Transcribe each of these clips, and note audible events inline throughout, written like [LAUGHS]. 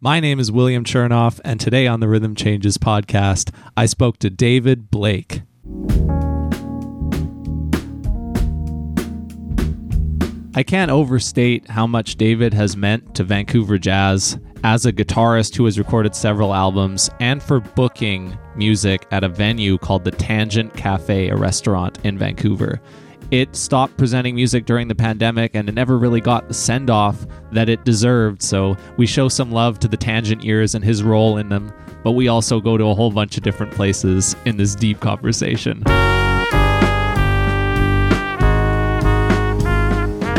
My name is William Chernoff, and today on the Rhythm Changes podcast, I spoke to David Blake. I can't overstate how much David has meant to Vancouver jazz as a guitarist who has recorded several albums and for booking music at a venue called the Tangent Cafe, a restaurant in Vancouver. It stopped presenting music during the pandemic and it never really got the send off that it deserved. So we show some love to the Tangent Years and his role in them, but we also go to a whole bunch of different places in this deep conversation.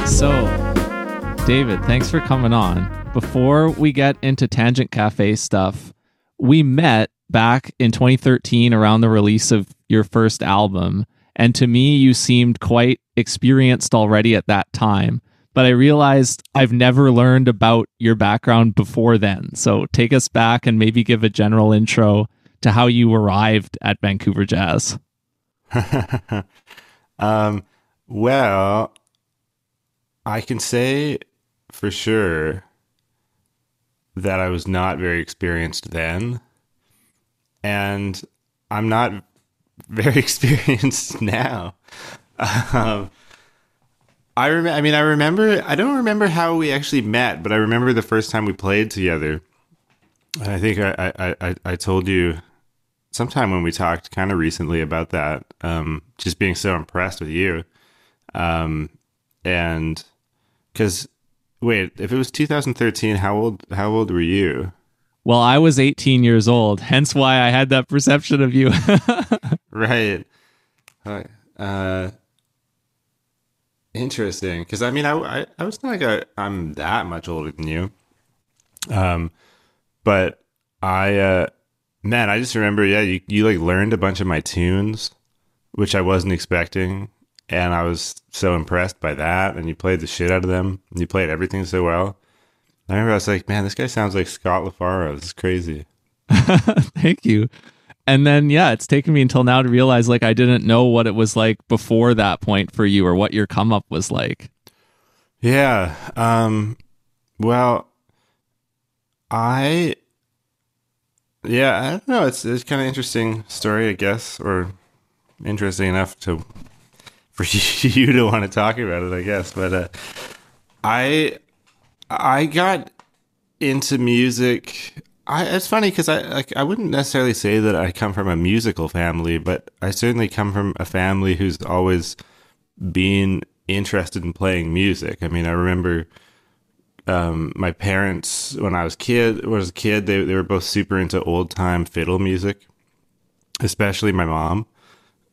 So, David, thanks for coming on. Before we get into Tangent Cafe stuff, we met back in 2013 around the release of your first album. And to me, you seemed quite experienced already at that time. But I realized I've never learned about your background before then. So take us back and maybe give a general intro to how you arrived at Vancouver Jazz. [LAUGHS] um, well, I can say for sure that I was not very experienced then. And I'm not very [LAUGHS] experienced now. Um, I rem- I mean, I remember. I don't remember how we actually met, but I remember the first time we played together. And I think I I, I, I told you sometime when we talked kind of recently about that. Um, just being so impressed with you, um, and because wait, if it was 2013, how old how old were you? Well, I was 18 years old, hence why I had that perception of you. [LAUGHS] right. Uh, interesting, because I mean, I, I, I was not like I'm that much older than you. Um, but I, uh, man, I just remember, yeah, you, you like learned a bunch of my tunes, which I wasn't expecting and I was so impressed by that. And you played the shit out of them. You played everything so well. I remember I was like, man, this guy sounds like Scott LaFaro. This is crazy. [LAUGHS] Thank you. And then yeah, it's taken me until now to realize like I didn't know what it was like before that point for you or what your come up was like. Yeah. Um well I yeah, I don't know. It's it's kind of interesting story, I guess, or interesting enough to [LAUGHS] for you to want to talk about it, I guess. But uh, I I got into music. I, it's funny because I like I wouldn't necessarily say that I come from a musical family, but I certainly come from a family who's always been interested in playing music. I mean, I remember um, my parents when I was kid was a kid. They they were both super into old time fiddle music, especially my mom.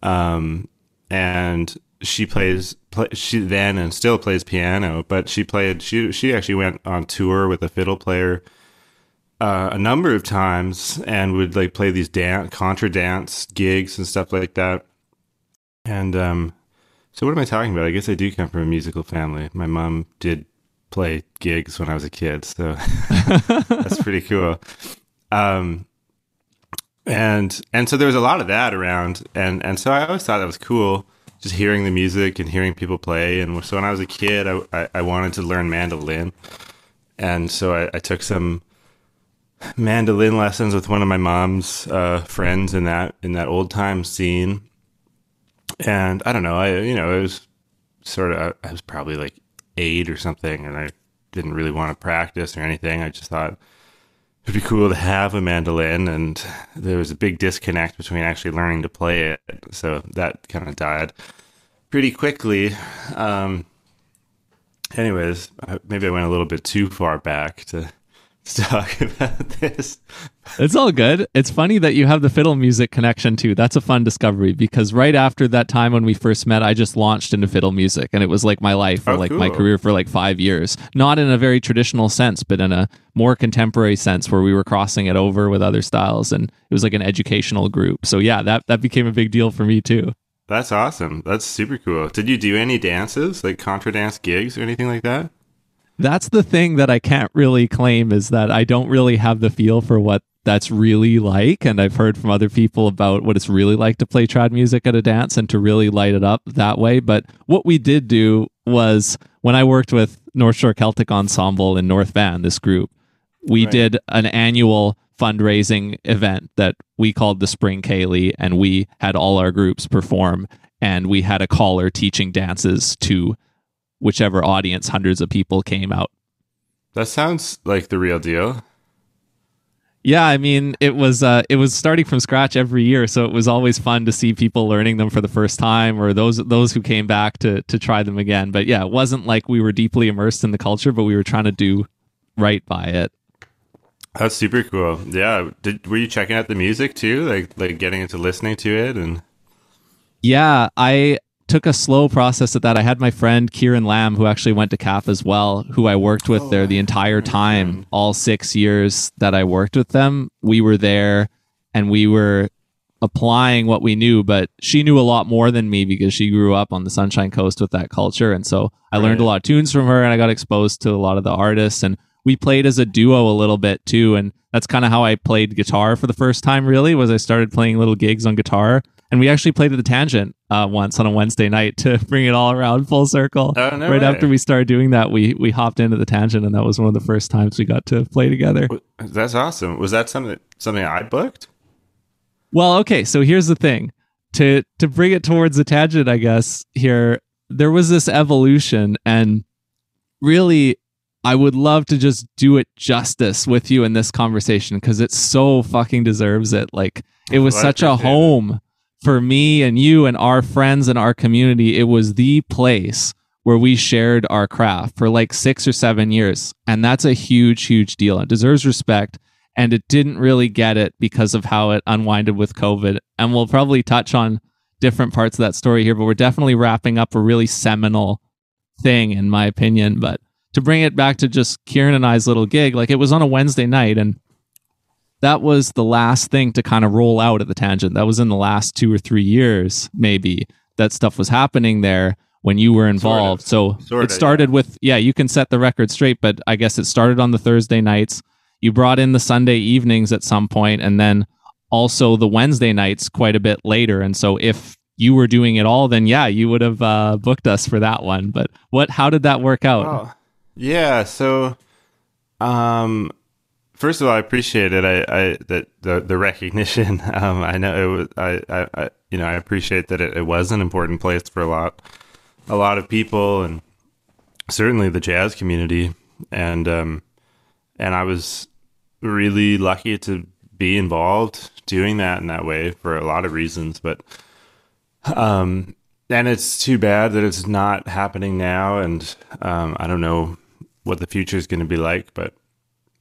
Um, and she plays play, she then and still plays piano, but she played she she actually went on tour with a fiddle player uh, a number of times and would like play these dance contra dance gigs and stuff like that. And um, so what am I talking about? I guess I do come from a musical family. My mom did play gigs when I was a kid, so [LAUGHS] that's pretty cool. Um, and and so there was a lot of that around, and and so I always thought that was cool just hearing the music and hearing people play. And so when I was a kid, I, I, I wanted to learn mandolin. And so I, I, took some mandolin lessons with one of my mom's uh, friends in that in that old time scene. And I don't know, I you know, it was sort of I was probably like eight or something, and I didn't really want to practice or anything. I just thought it'd be cool to have a mandolin, and there was a big disconnect between actually learning to play it. So that kind of died pretty quickly. Um, anyways, maybe I went a little bit too far back to talk [LAUGHS] about this. It's all good. It's funny that you have the fiddle music connection too. That's a fun discovery because right after that time when we first met, I just launched into fiddle music and it was like my life or oh, like cool. my career for like five years. Not in a very traditional sense, but in a more contemporary sense where we were crossing it over with other styles and it was like an educational group. So yeah, that that became a big deal for me too. That's awesome. That's super cool. Did you do any dances, like contra dance gigs or anything like that? That's the thing that I can't really claim is that I don't really have the feel for what that's really like. And I've heard from other people about what it's really like to play trad music at a dance and to really light it up that way. But what we did do was when I worked with North Shore Celtic Ensemble in North Van, this group, we Right. did an annual fundraising event that we called the Spring Ceilidh, and we had all our groups perform, and we had a caller teaching dances to whichever audience hundreds of people came out. That sounds like the real deal. Yeah, I mean, it was uh, it was starting from scratch every year, so it was always fun to see people learning them for the first time, or those those who came back to to try them again. But yeah, it wasn't like we were deeply immersed in the culture, but we were trying to do right by it. That's super cool. Yeah. Did were you checking out the music too? Like like getting into listening to it and Yeah, I took a slow process at that. I had my friend Kieran Lamb, who actually went to Cap as well, who I worked with oh, there the entire time, all six years that I worked with them. We were there and we were applying what we knew, but she knew a lot more than me because she grew up on the Sunshine Coast with that culture. And so I learned a lot of tunes from her and I got exposed to a lot of the artists. And we played as a duo a little bit too. And that's kind of how I played guitar for the first time, really, was I started playing little gigs on guitar. And we actually played at the Tangent uh, once on a Wednesday night [LAUGHS] to bring it all around full circle. Oh, no right way. after we started doing that, we we hopped into the Tangent, and that was one of the first times we got to play together. that's awesome. Was that something something I booked? Well, okay, so here's the thing. To to bring it towards the tangent, I guess, here there was this evolution and really I would love to just do it justice with you in this conversation because it so fucking deserves it. Like it was Well, such a appreciate it. home for me and you and our friends and our community. It was the place where we shared our craft for like six or seven years. And that's a huge, huge deal. It deserves respect. And it didn't really get it because of how it unwinded with COVID. And we'll probably touch on different parts of that story here, but we're definitely wrapping up a really seminal thing, in my opinion. But to bring it back to just Kieran and I's little gig, like it was on a Wednesday night and that was the last thing to kind of roll out at the tangent. That was in the last two or three years, maybe that stuff was happening there when you were involved. So Sorta, it started with, yeah, you can set the record straight, but I guess it started on the Thursday nights. You brought in the Sunday evenings at some point, and then also the Wednesday nights quite a bit later. And so if you were doing it all, then yeah, you would have uh, booked us for that one. But what? How did that work out? Oh, yeah. So, um, first of all, I appreciate it. I, I that the the recognition. [LAUGHS] Um, I know it was. I, I, I you know, I appreciate that it, it was an important place for a lot, a lot of people, and certainly the jazz community. And um, and I was really lucky to be involved doing that in that way for a lot of reasons, but um and it's too bad that it's not happening now and um I don't know what the future is going to be like, but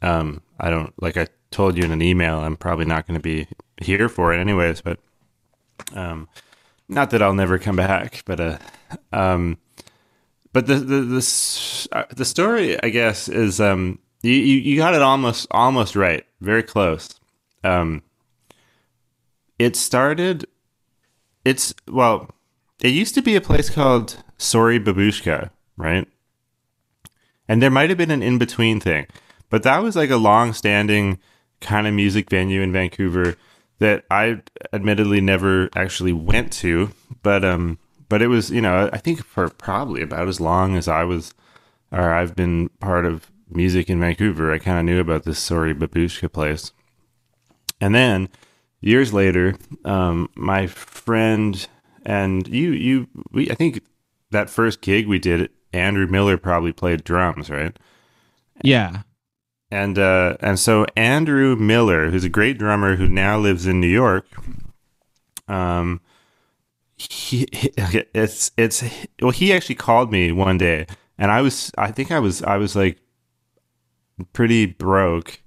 um I don't like I told you in an email I'm probably not going to be here for it anyways, but um not that I'll never come back, but uh um but the the the, uh, the story I guess is um you, you got it almost almost right, very close. Um it started it's well it used to be a place called sorry babushka right and there might have been an in-between thing. But that was like a long-standing kind of music venue in vancouver that i admittedly never actually went to. But um but it was you know i think for probably about as long as i was or i've been part of music in vancouver i kind of knew about this sorry babushka place. And then years later, um, my friend and you, you, we, I think that first gig we did, Andrew Miller probably played drums, right? Yeah. And uh, and so Andrew Miller, who's a great drummer who now lives in New York, um, he, he it's it's well, he actually called me one day, and I was I think I was I was like pretty broke,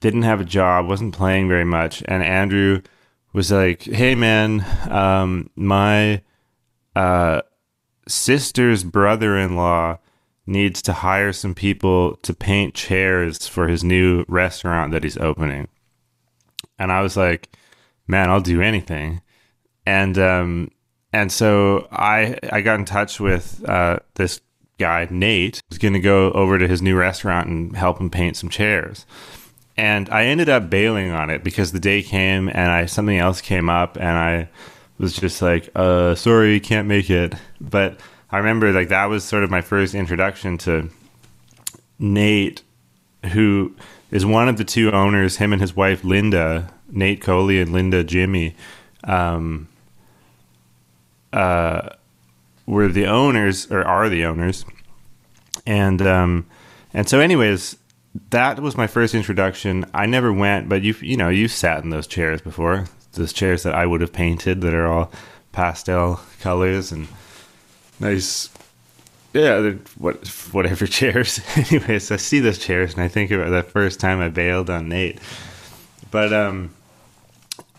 didn't have a job, wasn't playing very much, and Andrew was like, "Hey man, um, my uh, sister's brother-in-law." needs to hire some people to paint chairs for his new restaurant that he's opening. And I was like, man, I'll do anything. And um and so I I got in touch with uh this guy Nate who's going to go over to his new restaurant and help him paint some chairs. And I ended up bailing on it because the day came and I something else came up and I was just like, uh sorry, can't make it. But I remember like that was sort of my first introduction to Nate, who is one of the two owners. Him and his wife Linda, Nate Coley and Linda Jimmy, um, uh, were the owners or are the owners, and um, and so anyways, that was my first introduction. I never went, but you you know you sat in those chairs before, those chairs that I would have painted that are all pastel colors and nice yeah, what whatever [LAUGHS] chairs. Anyways, I see those chairs and I think about the first time I bailed on Nate. But um,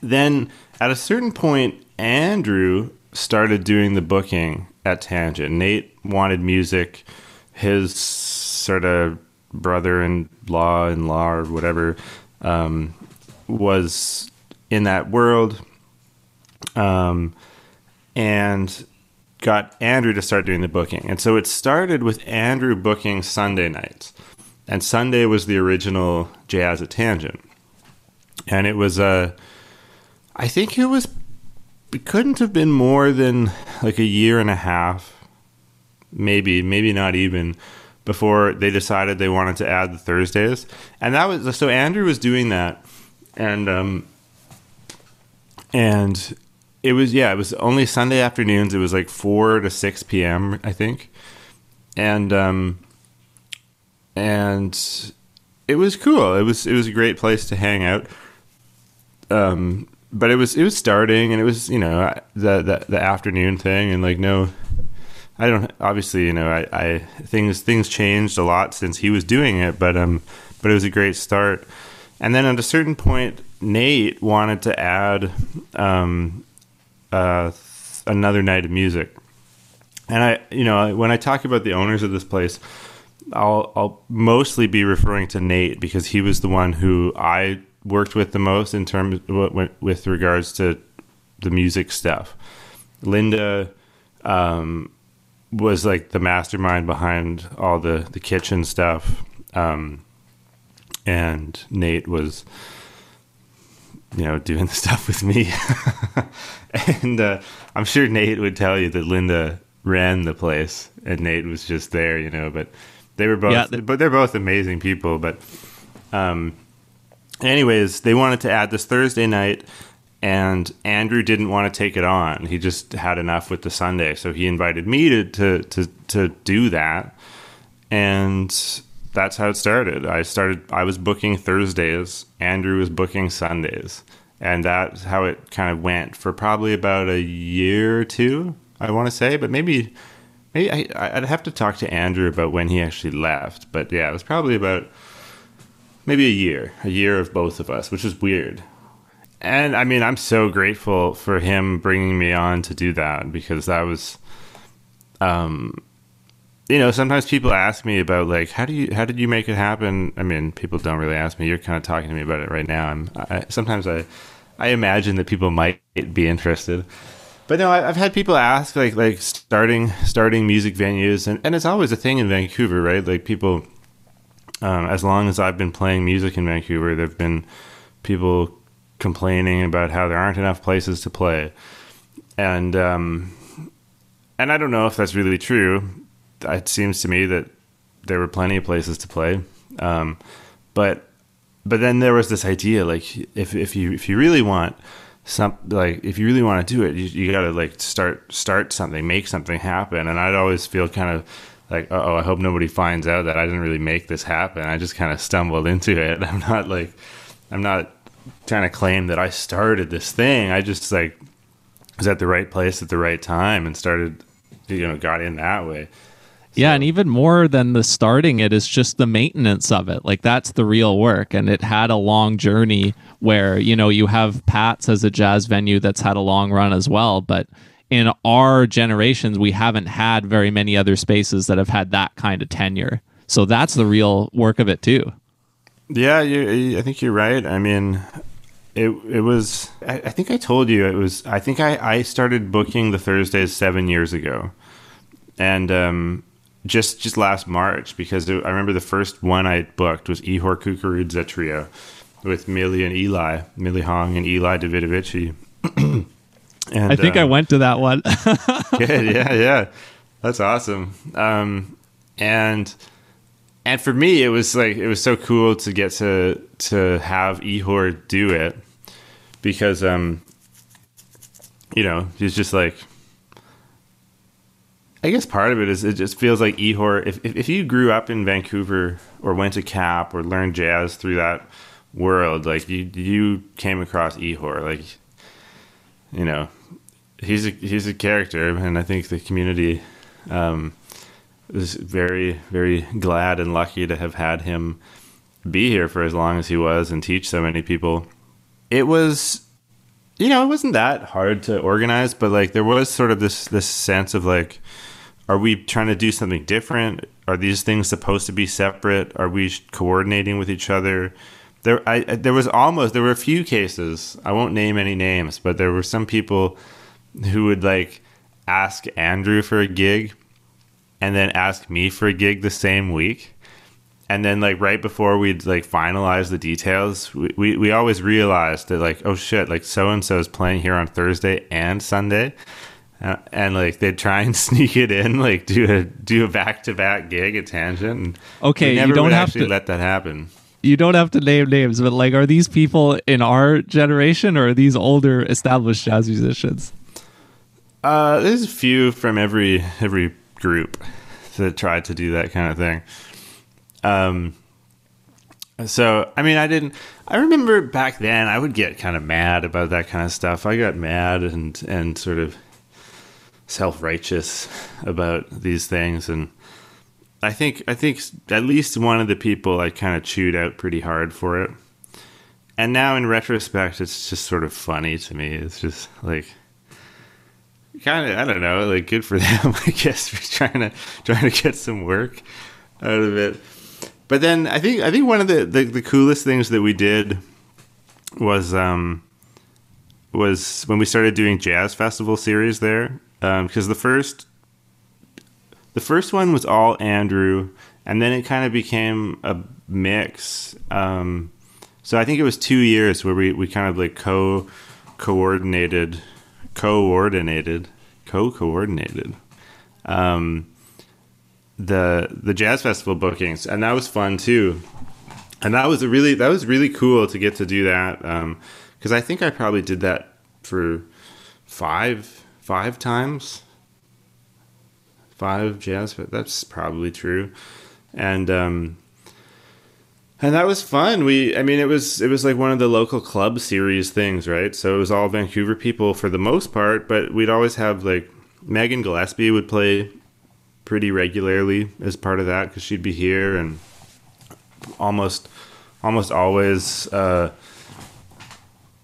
then at a certain point, Andrew started doing the booking at Tangent. Nate wanted music. His sort of brother-in-law, in-law, or whatever, um, was in that world. Um, and got Andrew to start doing the booking. And so it started with Andrew booking Sunday nights. And Sunday was the original Jazz at Tangent. And it was a, uh, I think it was, it couldn't have been more than like a year and a half, maybe, maybe not even, before they decided they wanted to add the Thursdays. And that was, so Andrew was doing that. And, um, and it was yeah, it was only Sunday afternoons. It was like four to six p.m. I think, and um, and it was cool. It was it was a great place to hang out. Um, but it was it was starting, and it was you know the the, the afternoon thing, and like no, I don't obviously you know I, I things things changed a lot since he was doing it, but um, but it was a great start. And then at a certain point, Nate wanted to add um, uh, another night of music. And I, you know, when I talk about the owners of this place, I'll, I'll mostly be referring to Nate because he was the one who I worked with the most in terms with regards to the music stuff. Linda um, was like the mastermind behind all the the kitchen stuff, um, and Nate was you know, doing [LAUGHS] the stuff with me. [LAUGHS] and uh, I'm sure Nate would tell you that Linda ran the place and Nate was just there, you know, but they were both, yeah, the- but they're both amazing people. But, um, anyways, they wanted to add this Thursday night and Andrew didn't want to take it on. He just had enough with the Sunday. So he invited me to, to, to, to do that. And that's how it started. I started. I was booking Thursdays. Andrew was booking Sundays, and that's how it kind of went for probably about a year or two. I want to say, but maybe, maybe I, I'd have to talk to Andrew about when he actually left. But yeah, it was probably about maybe a year, a year of both of us, which is weird. And I mean, I'm so grateful for him bringing me on to do that because that was, um, you know, sometimes people ask me about like how do you how did you make it happen? I mean, people don't really ask me. You're kind of talking to me about it right now. I'm I, sometimes I I imagine that people might be interested. But no, I, have had people ask like like starting starting music venues, and, and it's always a thing in Vancouver, right? Like people, um, as long as I've been playing music in Vancouver, there've been people complaining about how there aren't enough places to play, and um, and I don't know if that's really true it seems to me that there were plenty of places to play. Um, but but then there was this idea like if if you if you really want some like if you really want to do it, you, you got to like start start something, make something happen. And I'd always feel kind of like, oh, I hope nobody finds out that I didn't really make this happen. I just kind of stumbled into it. [LAUGHS] I'm not like I'm not trying to claim that I started this thing. I just like was at the right place at the right time and started you know got in that way yeah, and even more than the starting it is just the maintenance of it. Like that's the real work. And it had a long journey where, you know, you have Pat's as a jazz venue that's had a long run as well. But in our generations, we haven't had very many other spaces that have had that kind of tenure. So that's the real work of it too. Yeah, you, I think you're right. I mean, it it was. I, I think I told you it was. I think I I started booking the Thursdays seven years ago, and um, just just last March because I remember the first one I booked was Ihor Kukurudza trio with Millie and Eli, Millie Hong and Eli Davidovici. [CLEARS THROAT] and I think I um, went to that one. [LAUGHS] yeah, [LAUGHS] yeah, yeah. That's awesome. Um, and and for me, it was like it was so cool to get to to have Ihor do it because um you know he's just like I guess part of it is it just feels like Ihor. If, if, if you grew up in Vancouver or went to Cap or learned jazz through that world, like you you came across Ihor, like you know, he's a he's a character, and I think the community um, is very very glad and lucky to have had him be here for as long as he was and teach so many people. It was you know, it wasn't that hard to organize, but like there was sort of this this sense of like are we trying to do something different? Are these things supposed to be separate? Are we coordinating with each other? There, I, there was almost there were a few cases. I won't name any names, but there were some people who would like ask Andrew for a gig, and then ask me for a gig the same week, and then like right before we'd like finalize the details, we, we, we always realized that like oh shit, like so and so is playing here on Thursday and Sunday uh, and like they'd try and [LAUGHS] sneak it in, like do a do a back to back gig at Tangent. And okay, never you don't would have actually to let that happen. You don't have to name names, but like, are these people in our generation or are these older established jazz musicians? Uh, there's a few from every every group that tried to do that kind of thing. Um, so I mean, I didn't. I remember back then, I would get kind of mad about that kind of stuff. I got mad and and sort of self righteous about these things, and I think I think at least one of the people I kind of chewed out pretty hard for it. And now in retrospect, it's just sort of funny to me. It's just like kind of I don't know, like good for [LAUGHS] them, I guess, for trying to trying to get some work out of it. But then I think I think one of the, the, the coolest things that we did was um was when we started doing jazz festival series there because um, the first the first one was all Andrew, and then it kind of became a mix. Um, so I think it was two years where we, we kind of like co coordinated, coordinated, co coordinated um, the the jazz festival bookings, and that was fun too. And that was really that was really cool to get to do that because um, I think I probably did that for five five times. Five jazz, but that's probably true. And um, and that was fun. We, I mean, it was it was like one of the local club series things, right? So it was all Vancouver people for the most part, but we'd always have like Megan Gillespie would play pretty regularly as part of that because she'd be here and almost almost always uh,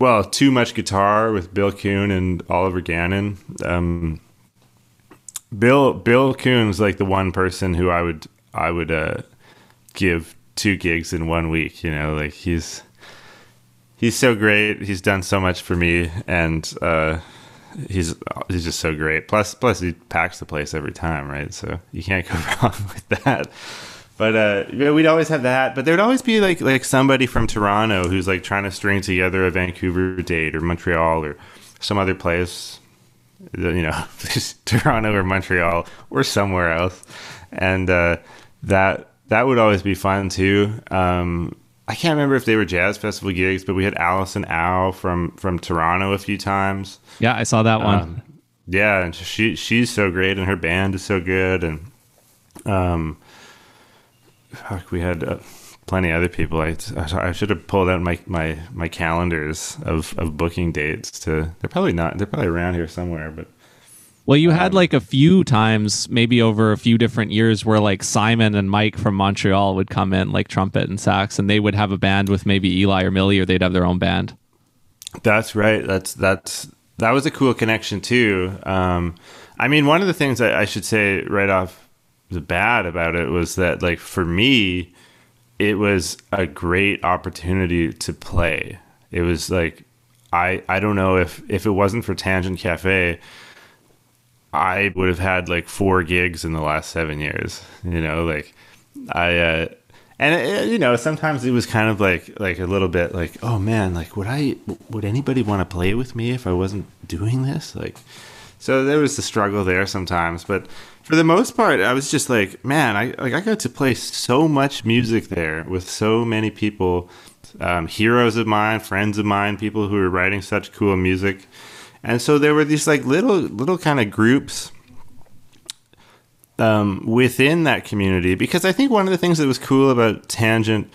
well, too much guitar with Bill Coon and Oliver Gannon. Um, Bill Bill Coon's like the one person who I would I would uh, give two gigs in one week. You know, like he's he's so great. He's done so much for me, and uh, he's he's just so great. Plus plus he packs the place every time, right? So you can't go [LAUGHS] wrong with that. But uh, we'd always have that. But there'd always be like like somebody from Toronto who's like trying to string together a Vancouver date or Montreal or some other place, you know, [LAUGHS] Toronto or Montreal or somewhere else, and uh, that that would always be fun too. Um, I can't remember if they were jazz festival gigs, but we had Allison Au from from Toronto a few times. Yeah, I saw that one. Um, yeah, and she she's so great, and her band is so good, and um, fuck, we had uh, plenty of other people. I, I should have pulled out my, my, my calendars of, of booking dates to. They're probably not. They're probably around here somewhere, but. Well, you had um, like a few times, maybe over a few different years, where like Simon and Mike from Montreal would come in, like trumpet and sax, and they would have a band with maybe Eli or Millie, or they'd have their own band. That's right. That's that's that was a cool connection too. Um, I mean, one of the things I, I should say right off bad about it was that like for me it was a great opportunity to play. It was like i i don't know if if it wasn't for tangent cafe i would have had like four gigs in the last seven years you know like i uh and it, uh, you know sometimes it was kind of like like a little bit like oh man like would i would anybody want to play with me if i wasn't doing this? Like So there was the struggle there sometimes, but for the most part, I was just like, man, I like I got to play so much music there with so many people, um, heroes of mine, friends of mine, people who were writing such cool music, and so there were these like little little kind of groups um, within that community. Because I think one of the things that was cool about Tangent,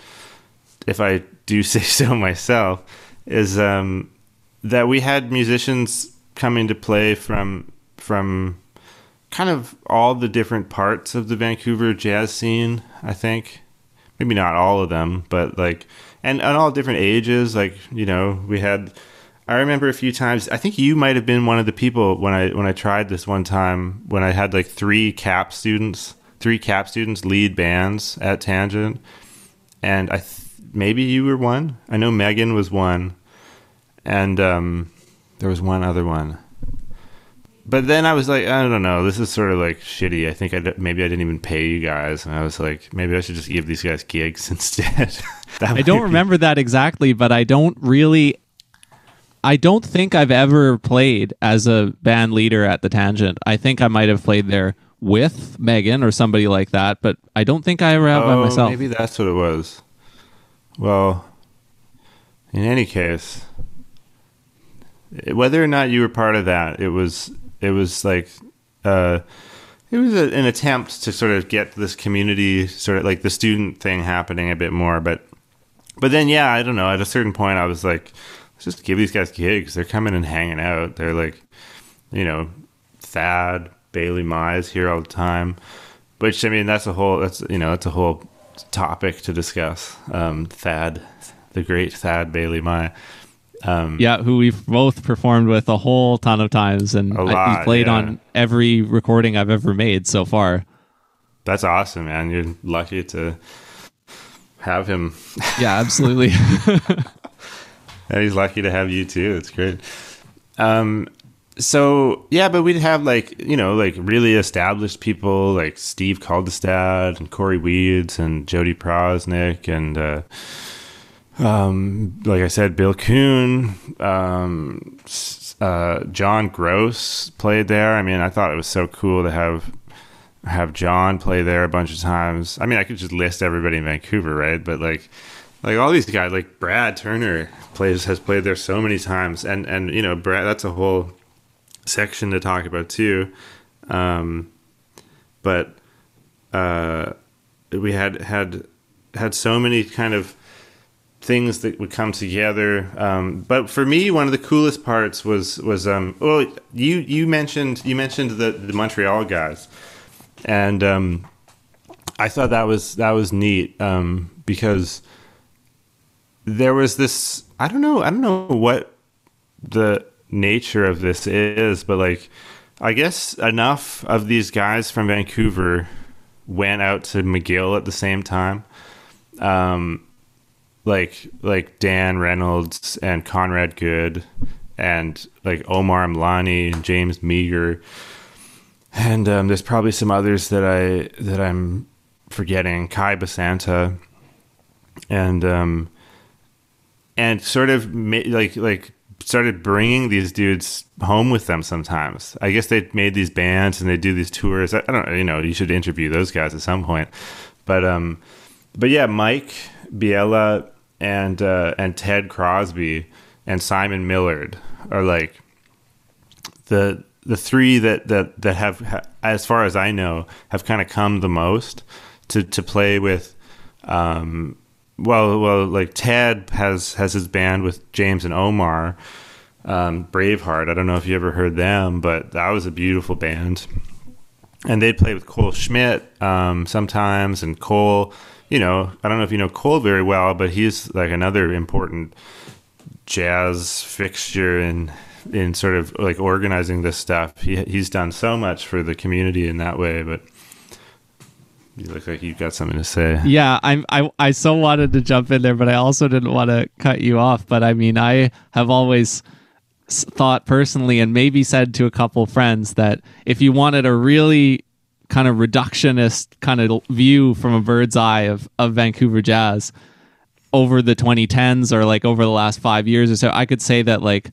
if I do [LAUGHS] say so myself, is um, that we had musicians coming to play from from kind of all the different parts of the Vancouver jazz scene. I think maybe not all of them, but like and and all different ages. Like you know, we had. I remember a few times. I think you might have been one of the people when I when I tried this one time when I had like three cap students, three cap students lead bands at Tangent, and I th- maybe you were one. I know Megan was one, and um, there was one other one. But then I was like, I don't know. This is sort of like shitty. I think I d- maybe I didn't even pay you guys, and I was like, maybe I should just give these guys gigs [LAUGHS] instead. [LAUGHS] I don't remember that exactly, but I don't really. I don't think I've ever played as a band leader at the Tangent. I think I might have played there with Megan or somebody like that, but I don't think I ever by Oh, myself. maybe that's what it was. Well, in any case, whether or not you were part of that, it was it was like uh, it was a, an attempt to sort of get this community sort of like the student thing happening a bit more. But but then yeah, I don't know. At a certain point, I was like, let's just give these guys gigs. They're coming and hanging out. They're like, you know, Thad, Bailey Mize here all the time. Which I mean, that's a whole that's you know that's a whole topic to discuss. Um, Thad, the great Thad Bailey Mai. Um, Yeah, who we've both performed with a whole ton of times, and A I- lot, he's played yeah. on every recording I've ever made so far. That's awesome, man. You're lucky to have him. [LAUGHS] Yeah, absolutely. [LAUGHS] And he's lucky to have you too. It's great. Um, so yeah, but we'd have like you know like really established people like Steve Kaldestad and Corey Weeds and Jodi Proznick and uh, um, like I said, Bill Coon, um, uh, John Gross played there. I mean, I thought it was so cool to have have John play there a bunch of times. I mean, I could just list everybody in Vancouver, right? But like, like all these guys, like Brad Turner plays has played there so many times, and and you know, Brad, that's a whole section to talk about too. Um, but uh, we had had had so many kind of things that would come together. Um, but for me, one of the coolest parts was was um, well, you you mentioned you mentioned the the Montreal guys, and um, I thought that was that was neat um, because there was this I don't know I don't know what the nature of this is, but like I guess enough of these guys from Vancouver went out to McGill at the same time. Um, like like Dan Reynolds and Conrad Good and like Omar Amlani and James Meager and um, there's probably some others that I that I'm forgetting Kai Basanta and um and sort of ma- like like started bringing these dudes home with them sometimes. I guess they made these bands and they do these tours. I, I don't you know, you should interview those guys at some point. But um but yeah, Mike Bjella and uh, and Ted Crosby and Simon Millerd are like the the three that that that have as far as I know have kind of come the most to to play with um well well like Ted has has his band with James and Omar um Braveheart. I don't know if you ever heard them but that was a beautiful band. And they'd play with Cole Schmidt um, sometimes, and Cole, you know, I don't know if you know Cole very well, but he's like another important jazz fixture in in sort of like organizing this stuff. He he's done so much for the community in that way, but you look like you've got something to say. Yeah, I'm. I I so wanted to jump in there, but I also didn't want to cut you off. But I mean, I have always thought personally, and maybe said to a couple friends that if you wanted a really kind of reductionist kind of view from a bird's eye of of Vancouver jazz over the 2010s or like over the last five years or so, I could say that like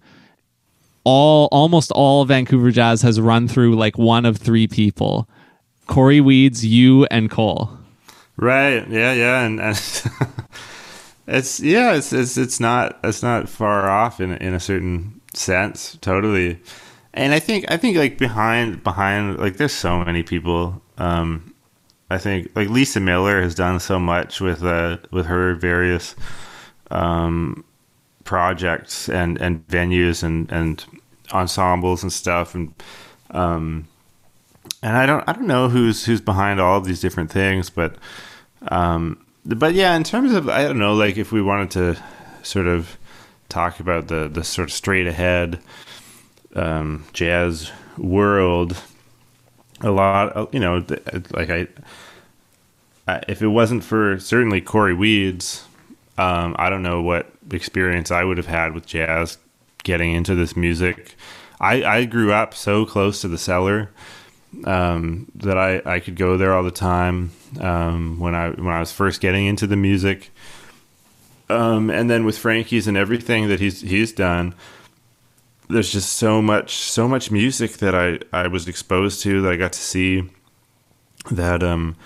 all almost all Vancouver Jazz has run through like one of three people: Corey Weeds, you, and Cole. Right. Yeah. Yeah. And, and [LAUGHS] it's yeah. It's it's it's not it's not far off in in a certain sense. Totally. And I think I think like behind behind like there's so many people. Um, I think like Lisa Miller has done so much with uh with her various um projects and and venues and and ensembles and stuff and um and I don't I don't know who's who's behind all of these different things but um but yeah in terms of I don't know like if we wanted to sort of talk about the the sort of straight ahead um jazz world a lot you know like I, I if it wasn't for certainly Corey Weeds um, I don't know what experience I would have had with jazz getting into this music. I, I grew up so close to the cellar um, that I, I could go there all the time um, when I when I was first getting into the music. Um, and then with Frankie's and everything that he's he's done, there's just so much so much music that I, I was exposed to that I got to see that um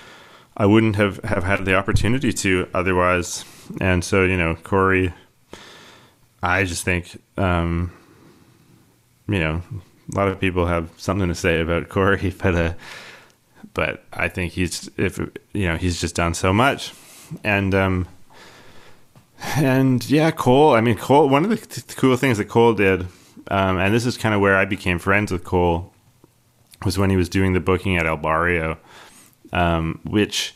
I wouldn't have, have had the opportunity to otherwise. And so, you know, Corey, I just think, um, you know, a lot of people have something to say about Corey, [LAUGHS] but, uh, but I think he's, if, you know, he's just done so much. And, um, and yeah, Cole, I mean, Cole, one of the th- cool things that Cole did, um, and this is kind of where I became friends with Cole, was when he was doing the booking at El Barrio um, which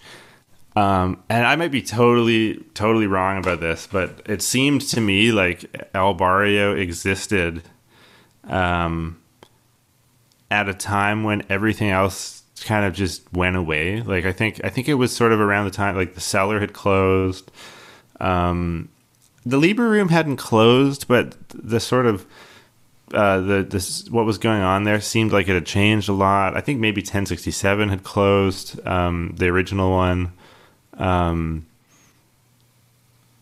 um, and I might be totally totally wrong about this, but it seemed to me like El Barrio existed um, at a time when everything else kind of just went away. Like I think I think it was sort of around the time like the cellar had closed. Um, the Libra Room hadn't closed, but the sort of uh, the this what was going on there seemed like it had changed a lot. I think maybe 1067 had closed, um, the original one. Um,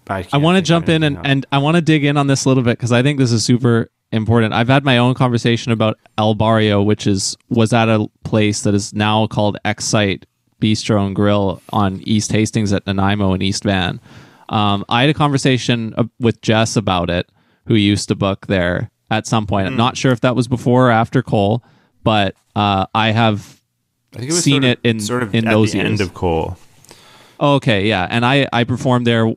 I, I want to jump in and, and I want to dig in on this a little bit because I think this is super important. I've had my own conversation about El Barrio, which is was at a place that is now called Excite Bistro and Grill on East Hastings at Nanaimo in East Van. Um, I had a conversation uh, with Jess about it, who used to book there, at some point. I'm hmm. not sure if that was before or after Cole, but uh, I have I seen it in sort of in those years. end of Cole. Okay, yeah, and I I performed there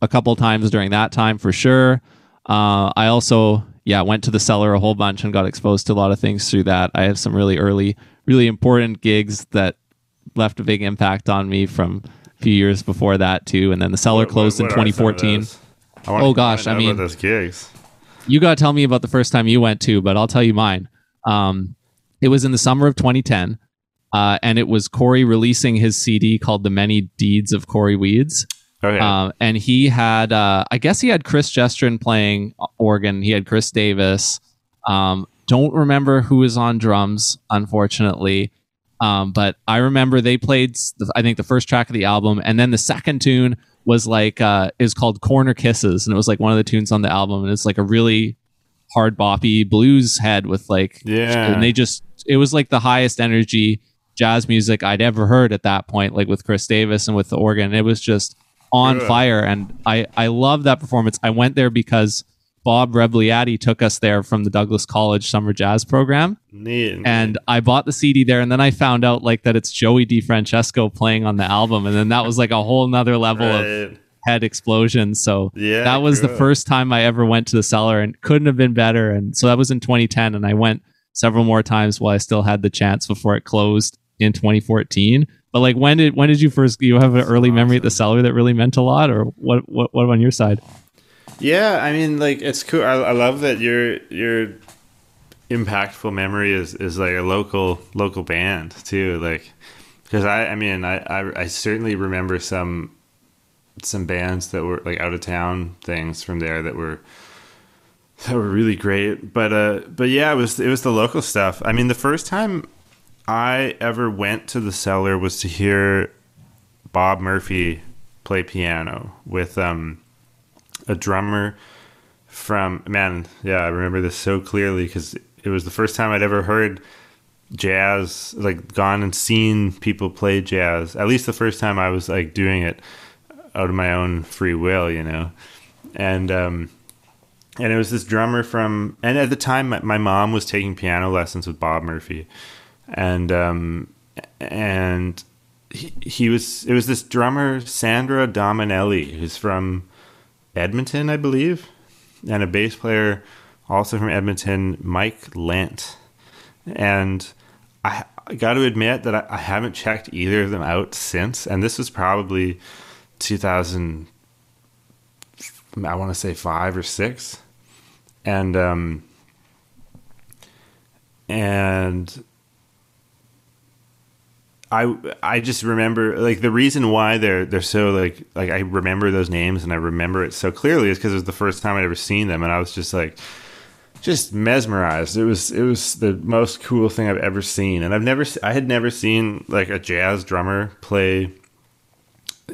a couple times during that time for sure. Uh, I also yeah went to the cellar a whole bunch and got exposed to a lot of things through that. I have some really early, really important gigs that left a big impact on me from a few years before that too. And then the cellar what, closed what, what in 2014. oh gosh, I mean those gigs you got to tell me about the first time you went to, but I'll tell you mine. Um, it was in the summer of 2010, uh, and it was Corey releasing his CD called "The Many Deeds of Corey Weeds." Okay. Um, and he had, uh, I guess he had Chris Gestrin playing organ. He had Chris Davis. Um, don't remember who was on drums, unfortunately. Um, but I remember they played, the, I think, the first track of the album, and then the second tune was like uh is called Corner Kisses and it was like one of the tunes on the album and it's like a really hard boppy blues head with like yeah. and they just it was like the highest energy jazz music I'd ever heard at that point like with Chris Davis and with the organ. It was just on fire and I I love that performance. I went there because Bob Rebagliati took us there from the Douglas College Summer Jazz Program. Neat, and. I bought the CD there, and then I found out like that it's Joey DeFrancesco playing on the album, and then that was like a whole nother level right. of head explosion. So yeah, that was the first time I ever went to the cellar, and couldn't have been better. And so that was in 2010, and I went several more times while I still had the chance before it closed in 2014. But like, when did when did you first? You have an early awesome. memory at the cellar that really meant a lot, or what? What? What on your side? Yeah, I mean, like it's cool. I, I love that your your impactful memory is is like a local local band too. Like because I I mean I, I I certainly remember some some bands that were like out of town things from there that were that were really great. But uh but yeah, it was it was the local stuff. I mean, the first time I ever went to the cellar was to hear Bob Murphy play piano with um a drummer from man, yeah, I remember this so clearly because it was the first time I'd ever heard jazz, like gone and seen people play jazz. At least the first time I was like doing it out of my own free will, you know. And um, and it was this drummer from, and at the time my, my mom was taking piano lessons with Bob Murphy, and um, and he, he was it was this drummer Sandra Dominelli who's from Edmonton, I believe, and a bass player also from Edmonton, Mike Lent, and I, I got to admit that I, I haven't checked either of them out since, and this was probably 2000 I want to say 5 or 6 and um and I I just remember like the reason why they're they're so like like I remember those names and I remember it so clearly is because it was the first time I'd ever seen them and I was just like just mesmerized. It was it was the most cool thing I've ever seen and I've never I had never seen like a jazz drummer play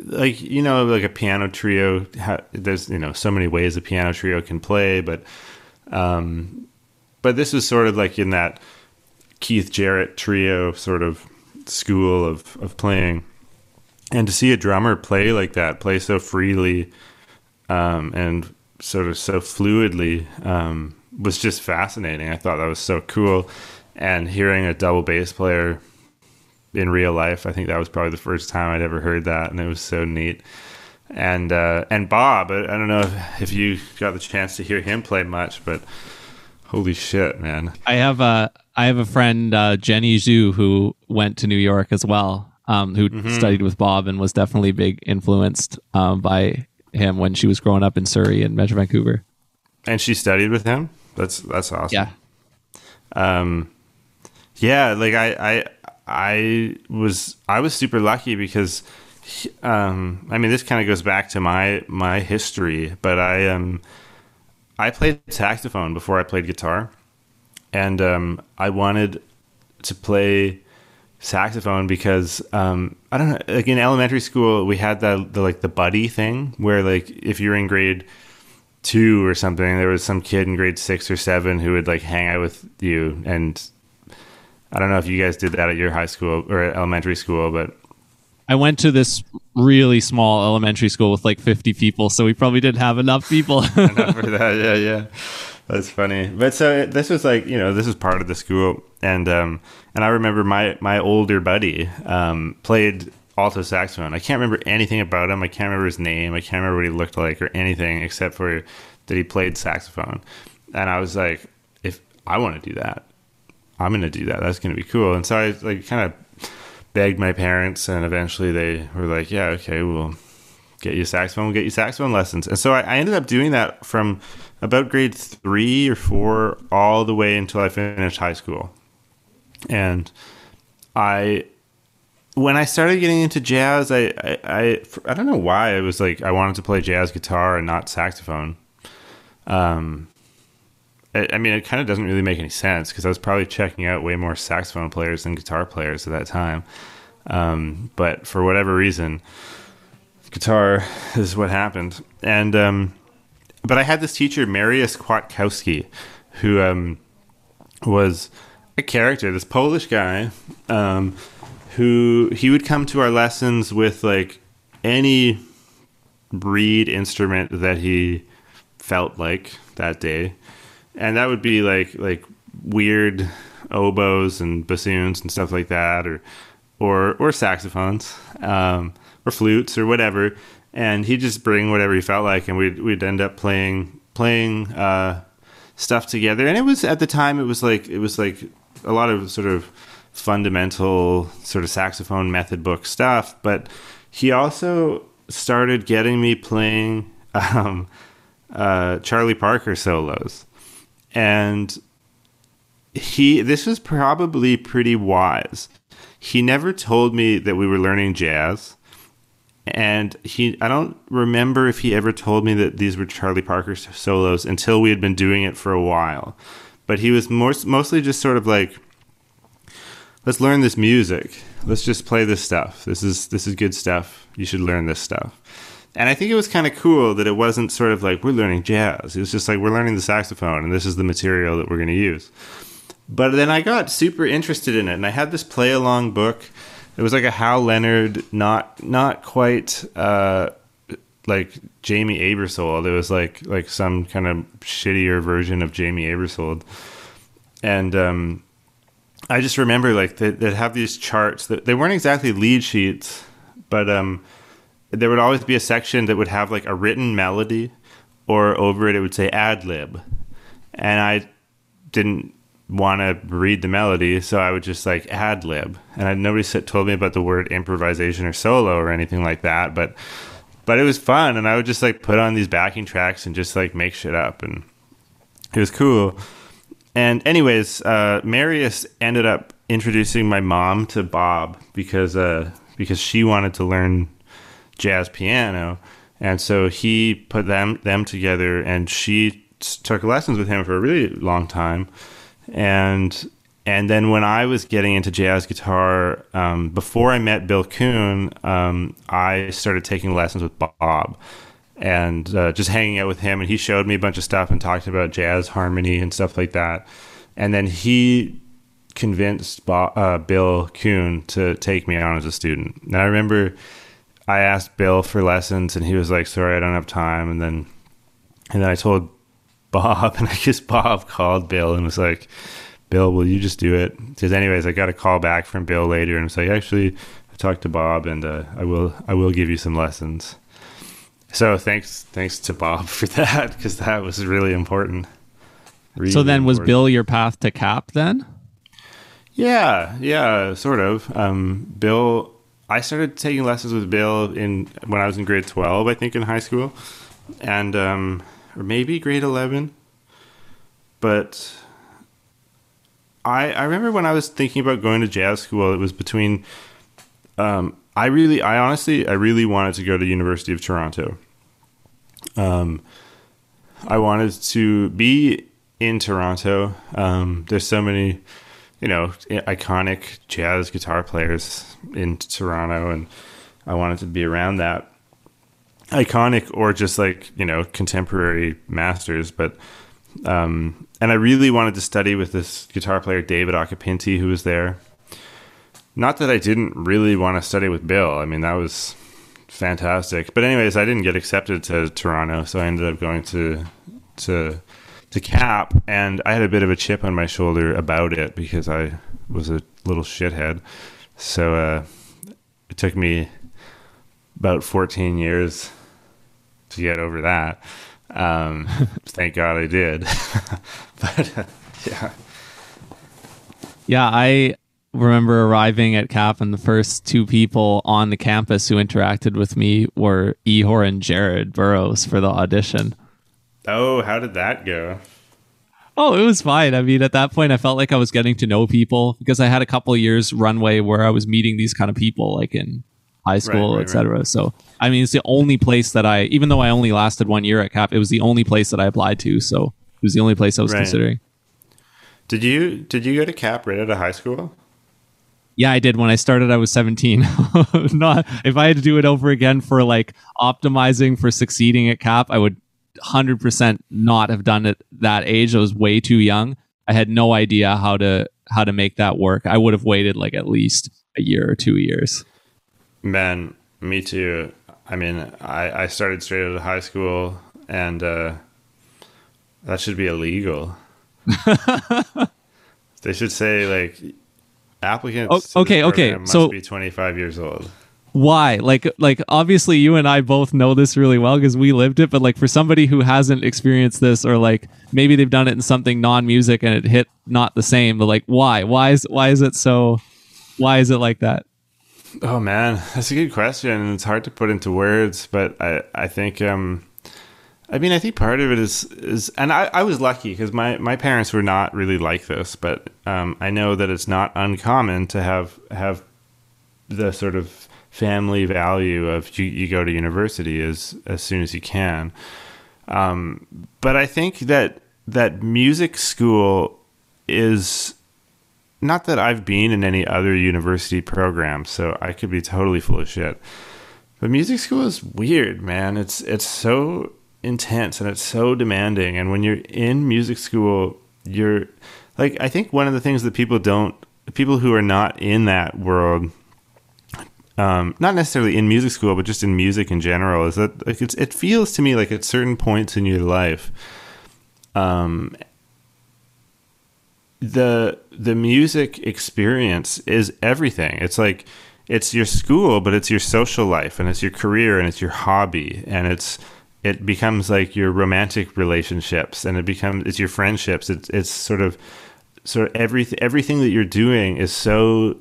like you know like a piano trio there's you know so many ways a piano trio can play but um but this was sort of like in that Keith Jarrett trio sort of school of of playing and to see a drummer play like that play so freely um and sort of so fluidly um was just fascinating i thought that was so cool and hearing a double bass player in real life. I think that was probably the first time I'd ever heard that, and it was so neat. And uh, and Bob, I, don't know if, if, you got the chance to hear him play much, but holy shit, man! I have a I have a friend uh, Jenny Zhu who went to New York as well, um, who mm-hmm. studied with Bob and was definitely big influenced um, by him when she was growing up in Surrey and Metro Vancouver. And she studied with him. That's that's awesome. Yeah. Um, yeah, like I, I I was I was super lucky because um, I mean this kind of goes back to my my history, but I um I played saxophone before I played guitar, and um, I wanted to play saxophone because um, I don't know. Like in elementary school, we had that the like the buddy thing where like if you're in grade two or something, there was some kid in grade six or seven who would like hang out with you and I don't know if you guys did that at your high school or elementary school, but I went to this really small elementary school with like 50 people, so we probably didn't have enough people. [LAUGHS] enough for that, yeah, yeah. That's funny. But so this was like, you know, this is part of the school, and um, and I remember my my older buddy um, played alto saxophone. I can't remember anything about him. I can't remember his name. I can't remember what he looked like or anything except for that he played saxophone. And I was like, if I want to do that, I'm going to do that. That's going to be cool. And so I like kind of begged my parents, and eventually they were like, "Yeah, okay, we'll get you saxophone. We'll get you saxophone lessons." And so I, I ended up doing that from about grade three or four all the way until I finished high school. And I, when I started getting into jazz, I, I, I, I don't know why I was like I wanted to play jazz guitar and not saxophone. Um, I mean, it kind of doesn't really make any sense because I was probably checking out way more saxophone players than guitar players at that time. Um, but for whatever reason, guitar is what happened. And um, but I had this teacher, Mariusz Kwiatkowski, who um, was a character, this Polish guy, um, who he would come to our lessons with like any reed instrument that he felt like that day and that would be like like weird oboes and bassoons and stuff like that, or or or saxophones, um, or flutes or whatever. And he'd just bring whatever he felt like, and we'd we'd end up playing playing uh, stuff together. And it was at the time it was like it was like a lot of sort of fundamental sort of saxophone method book stuff, but he also started getting me playing [LAUGHS] um, uh, Charlie Parker solos and he this was probably pretty wise. He never told me that we were learning jazz. And he I don't remember if he ever told me that these were Charlie Parker solos until we had been doing it for a while. But he was mostly just sort of like let's learn this music. Let's just play this stuff. This is this is good stuff. You should learn this stuff. And I think it was kind of cool that it wasn't sort of like we're learning jazz. It was just like we're learning the saxophone, and this is the material that we're going to use. But then I got super interested in it, and I had this play along book. It was like a Hal Leonard, not not quite uh, like Jamey Aebersold. It was like like some kind of shittier version of Jamey Aebersold. and um, I just remember like they, would have these charts that they weren't exactly lead sheets, but um, there would always be a section that would have like a written melody, or over it it would say ad lib, and I didn't want to read the melody, so I would just like ad lib. And I, nobody said, told me about the word improvisation or solo or anything like that, but but it was fun, and I would just like put on these backing tracks and just like make shit up, and it was cool. And anyways, uh, Marius ended up introducing my mom to Bob because uh, because she wanted to learn jazz piano, and so he put them them together, and she took lessons with him for a really long time and and then when I was getting into jazz guitar, um, before I met Bill Coon, um, I started taking lessons with Bob and uh, just hanging out with him. And he showed me a bunch of stuff and talked about jazz harmony and stuff like that. And then he convinced Bob, uh, Bill Coon to take me on as a student. And I remember I asked Bill for lessons, and he was like, "Sorry, I don't have time." And then and then I told Bob, [LAUGHS] and I guess Bob called Bill and was like, Bill, will you just do it? Because anyways, I got a call back from Bill later and was like, actually, I talked to Bob and uh, I will I will give you some lessons. So thanks thanks to Bob for [LAUGHS] that because that was really important. Really so then, was Bill your path to Cap then? Yeah, yeah, sort of. Um, Bill, I started taking lessons with Bill in when I was in grade twelve, I think, in high school, and um, or maybe grade 11. But I, I remember when I was thinking about going to jazz school, it was between. Um, I really, I honestly, I really wanted to go to the University of Toronto. Um, I wanted to be in Toronto. Um, there's so many, you know, iconic jazz guitar players in Toronto, and I wanted to be around that. Iconic or just like you know contemporary masters but um, and i really wanted to study with this guitar player david Occhipinti who was there. Not that i didn't really want to study with bill i mean that was fantastic but anyways i didn't get accepted to toronto so i ended up going to to to cap and i had a bit of a chip on my shoulder about it because i was a little shithead so uh, it took me about 14 years to get over that. Um, [LAUGHS] thank God I did. [LAUGHS] but uh, yeah. Yeah, I remember arriving at CAP, and the first two people on the campus who interacted with me were Ihor and Jared Burrows for the audition. Oh, how did that go? Oh, it was fine. I mean, at that point, I felt like I was getting to know people because I had a couple years runway where I was meeting these kind of people, like in high school, right, right, etc. Right. So I mean, it's the only place that I, even though I only lasted one year at Cap, it was the only place that I applied to. So it was the only place I was considering. Did you did you go to Cap right out of high school? Yeah, I did. When I started, I was 17. [LAUGHS] Not if I had to do it over again for like optimizing for succeeding at Cap, I would 100% not have done it that age. I was way too young. I had no idea how to how to make that work. I would have waited like at least a year or two years. Man, me too. I mean, I, I started straight out of high school, and uh, that should be illegal. [LAUGHS] they should say like applicants. Oh, okay, okay. Must so be 25 years old. Why? Like, like obviously, you and I both know this really well because we lived it. But like, for somebody who hasn't experienced this, or like maybe they've done it in something non-music and it hit not the same. But like, why? Why is why is it so? Why is it like that? Oh man, that's a good question. And it's hard to put into words, but I I think um I mean I think part of it is is and I, I was lucky because my my parents were not really like this, but um I know that it's not uncommon to have have the sort of family value of you, you go to university as as soon as you can. Um but I think that that music school is not that I've been in any other university program, so I could be totally full of shit. But music school is weird, man. It's it's so intense and it's so demanding. And when you're in music school, you're like I think one of the things that people don't people who are not in that world um, not necessarily in music school, but just in music in general, is that like it feels to me like at certain points in your life, um, the the music experience is everything. It's like it's your school, but it's your social life, and it's your career, and it's your hobby, and it's it becomes like your romantic relationships, and it becomes it's your friendships. It's it's sort of sort of everything everything that you're doing is so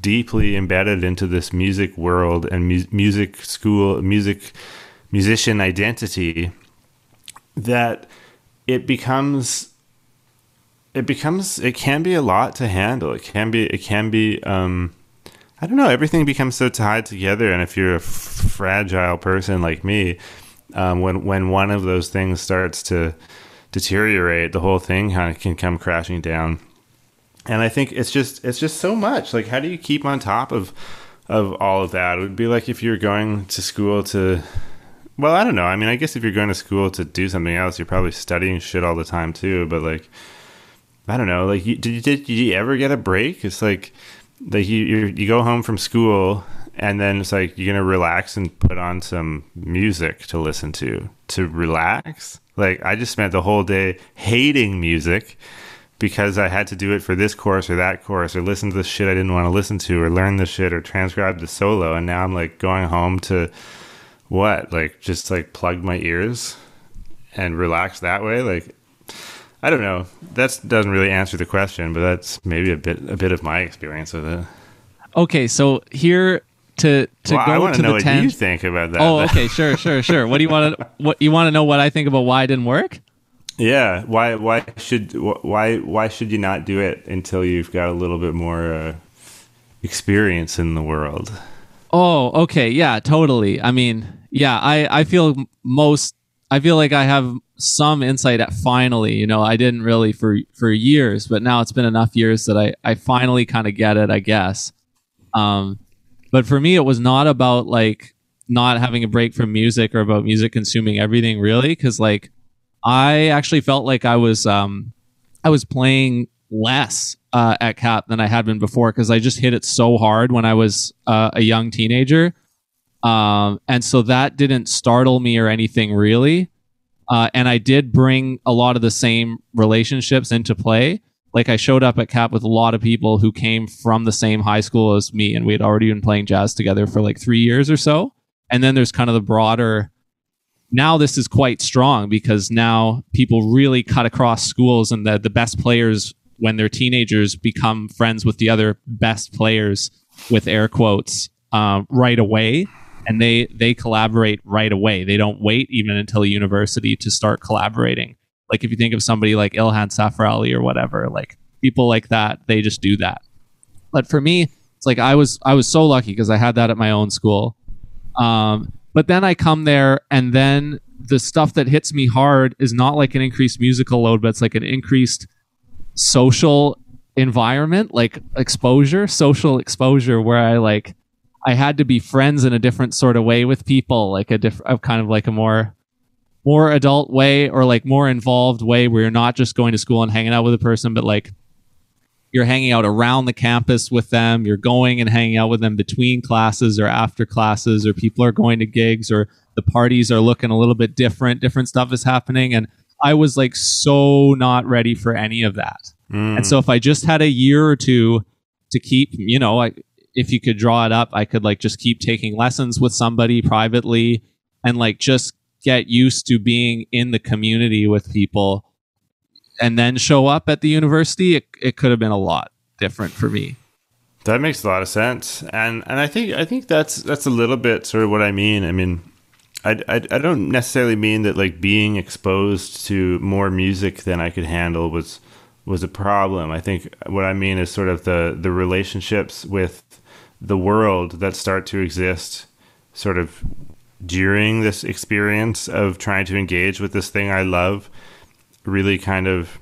deeply embedded into this music world and mu- music school music musician identity that it becomes it becomes it can be a lot to handle. It can be it can be um i don't know everything becomes so tied together. And if you're a f- fragile person like me um, when when one of those things starts to deteriorate the whole thing kind of can come crashing down and I think it's just it's just so much. Like, how do you keep on top of of all of that? It would be like if you're going to school to. Well, I don't know. I mean, I guess if you're going to school to do something else, you're probably studying shit all the time too. But like, I don't know. Like, did you did you ever get a break? It's like like you you you go home from school and then it's like you're gonna relax and put on some music to listen to to relax. Like I just spent the whole day hating music because I had to do it for this course or that course or listen to the shit I didn't want to listen to or learn the shit or transcribe the solo. And now I'm like going home to what? Like just like plug my ears and relax that way. Like, I don't know. That doesn't really answer the question, but that's maybe a bit, a bit of my experience with it. Okay. So here to, to well, go I want to know what 10 you think about that. Oh, okay. Sure, sure, sure. What do you want to, what you want to know what I think about why it didn't work? Yeah, why why should why why should you not do it until you've got a little bit more uh, experience in the world? Oh, okay. Yeah, totally. I mean, yeah, I I feel most I feel like I have some insight at finally, you know, I didn't really for for years, but now it's been enough years that I I finally kind of get it, I guess. Um but for me it was not about like not having a break from music or about music consuming everything really cuz like I actually felt like I was um, I was playing less uh, at Cap than I had been before because I just hit it so hard when I was uh, a young teenager, um, and so that didn't startle me or anything really. Uh, and I did bring a lot of the same relationships into play. Like I showed up at Cap with a lot of people who came from the same high school as me, and we had already been playing jazz together for like three years or so. And then there's kind of the broader now this is quite strong because now people really cut across schools and the, the best players when they're teenagers become friends with the other best players with air quotes uh, right away. And they they collaborate right away. They don't wait even until university to start collaborating. Like if you think of somebody like ilhan safrali or whatever like people like that they just do that. But for me it's like i was i was so lucky because i had that at my own school. Um, but then I come there and then the stuff that hits me hard is not like an increased musical load, but it's like an increased social environment, like exposure, social exposure, where I like I had to be friends in a different sort of way with people, like a different kind of like a more more adult way or like more involved way where you're not just going to school and hanging out with a person, but like you're hanging out around the campus with them. You're going and hanging out with them between classes or after classes or people are going to gigs or the parties are looking a little bit different. Different stuff is happening. And i was like so not ready for any of that. Mm. and so if i just had a year or two to keep you know I, if you could draw it up i could like just keep taking lessons with somebody privately and like just get used to being in the community with people and then show up at the university, it, it could have been a lot different for me. That makes a lot of sense, and and I think I think that's that's a little bit sort of what I mean. I mean, I, I, I don't necessarily mean that like being exposed to more music than I could handle was was a problem. I think what I mean is sort of the the relationships with the world that start to exist sort of during this experience of trying to engage with this thing I love really kind of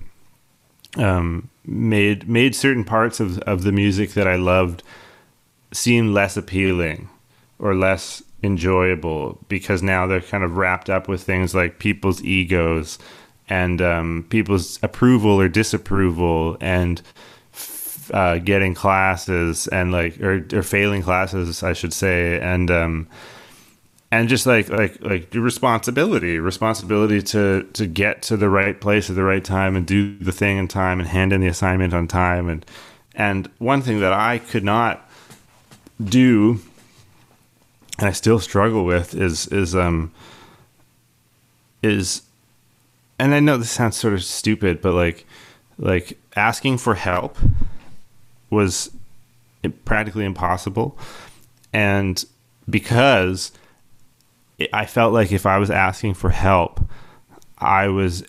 um, made made certain parts of, of the music that I loved seem less appealing or less enjoyable because now they're kind of wrapped up with things like people's egos and um, people's approval or disapproval and uh, getting classes and like or, or failing classes I should say. And um, and just like like like responsibility responsibility to to get to the right place at the right time and do the thing in time and hand in the assignment on time. And and one thing that I could not do and I still struggle with is is um is and I know this sounds sort of stupid but like like asking for help was practically impossible. And because I felt like if I was asking for help, I was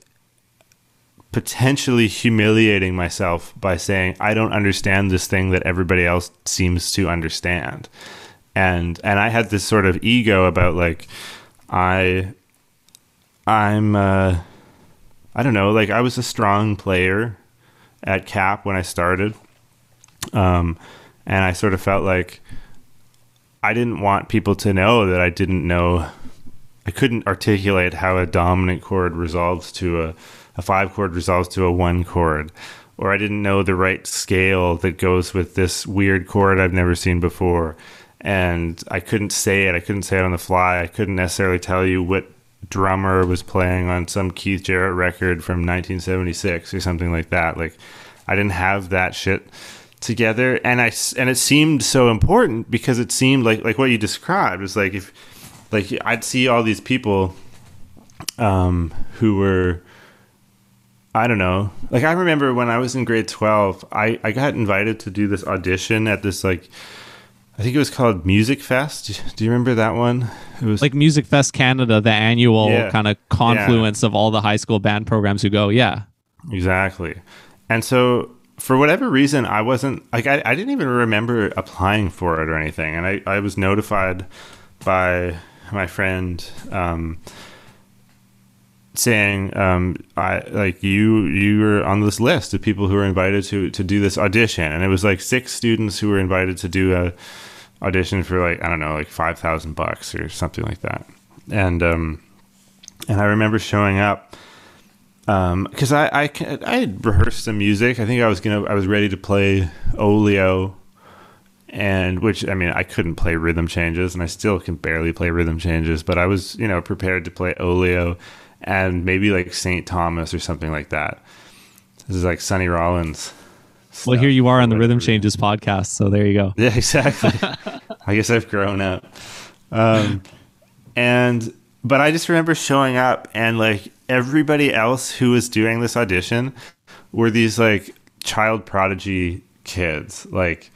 potentially humiliating myself by saying I don't understand this thing that everybody else seems to understand. And and I had this sort of ego about like I I'm uh I don't know, like I was a strong player at CAP when I started. Um and I sort of felt like I didn't want people to know that I didn't know I couldn't articulate how a dominant chord resolves to a, a five chord resolves to a one chord, or I didn't know the right scale that goes with this weird chord I've never seen before. And I couldn't say it. I couldn't say it on the fly. I couldn't necessarily tell you what drummer was playing on some Keith Jarrett record from 1976 or something like that. Like, I didn't have that shit together, and I and it seemed so important because it seemed like like what you described was like if like I'd see all these people um, who were I don't know. Like I remember when I was in grade 12, I I got invited to do this audition at this like I think it was called Music Fest. Do you remember that one? It was like Music Fest Canada, the annual yeah. kind of confluence yeah. of all the high school band programs who go. Yeah. Exactly. And so for whatever reason, I wasn't like I, I didn't even remember applying for it or anything. And I, I was notified by my friend um, saying, um, "I like you. You were on this list of people who were invited to to do this audition, and it was like six students who were invited to do a audition for like I don't know, like five thousand bucks or something like that." And um, and I remember showing up because um, I, I I had rehearsed some music. I think I was gonna I was ready to play Oleo, and which I mean I couldn't play rhythm changes and I still can barely play rhythm changes but I was you know prepared to play Oleo, and maybe like St. Thomas or something like that this is like Sonny Rollins well here you are on the rhythm changes podcast so there you go yeah exactly [LAUGHS] I guess I've grown up um, and but I just remember showing up and like everybody else who was doing this audition were these like child prodigy kids like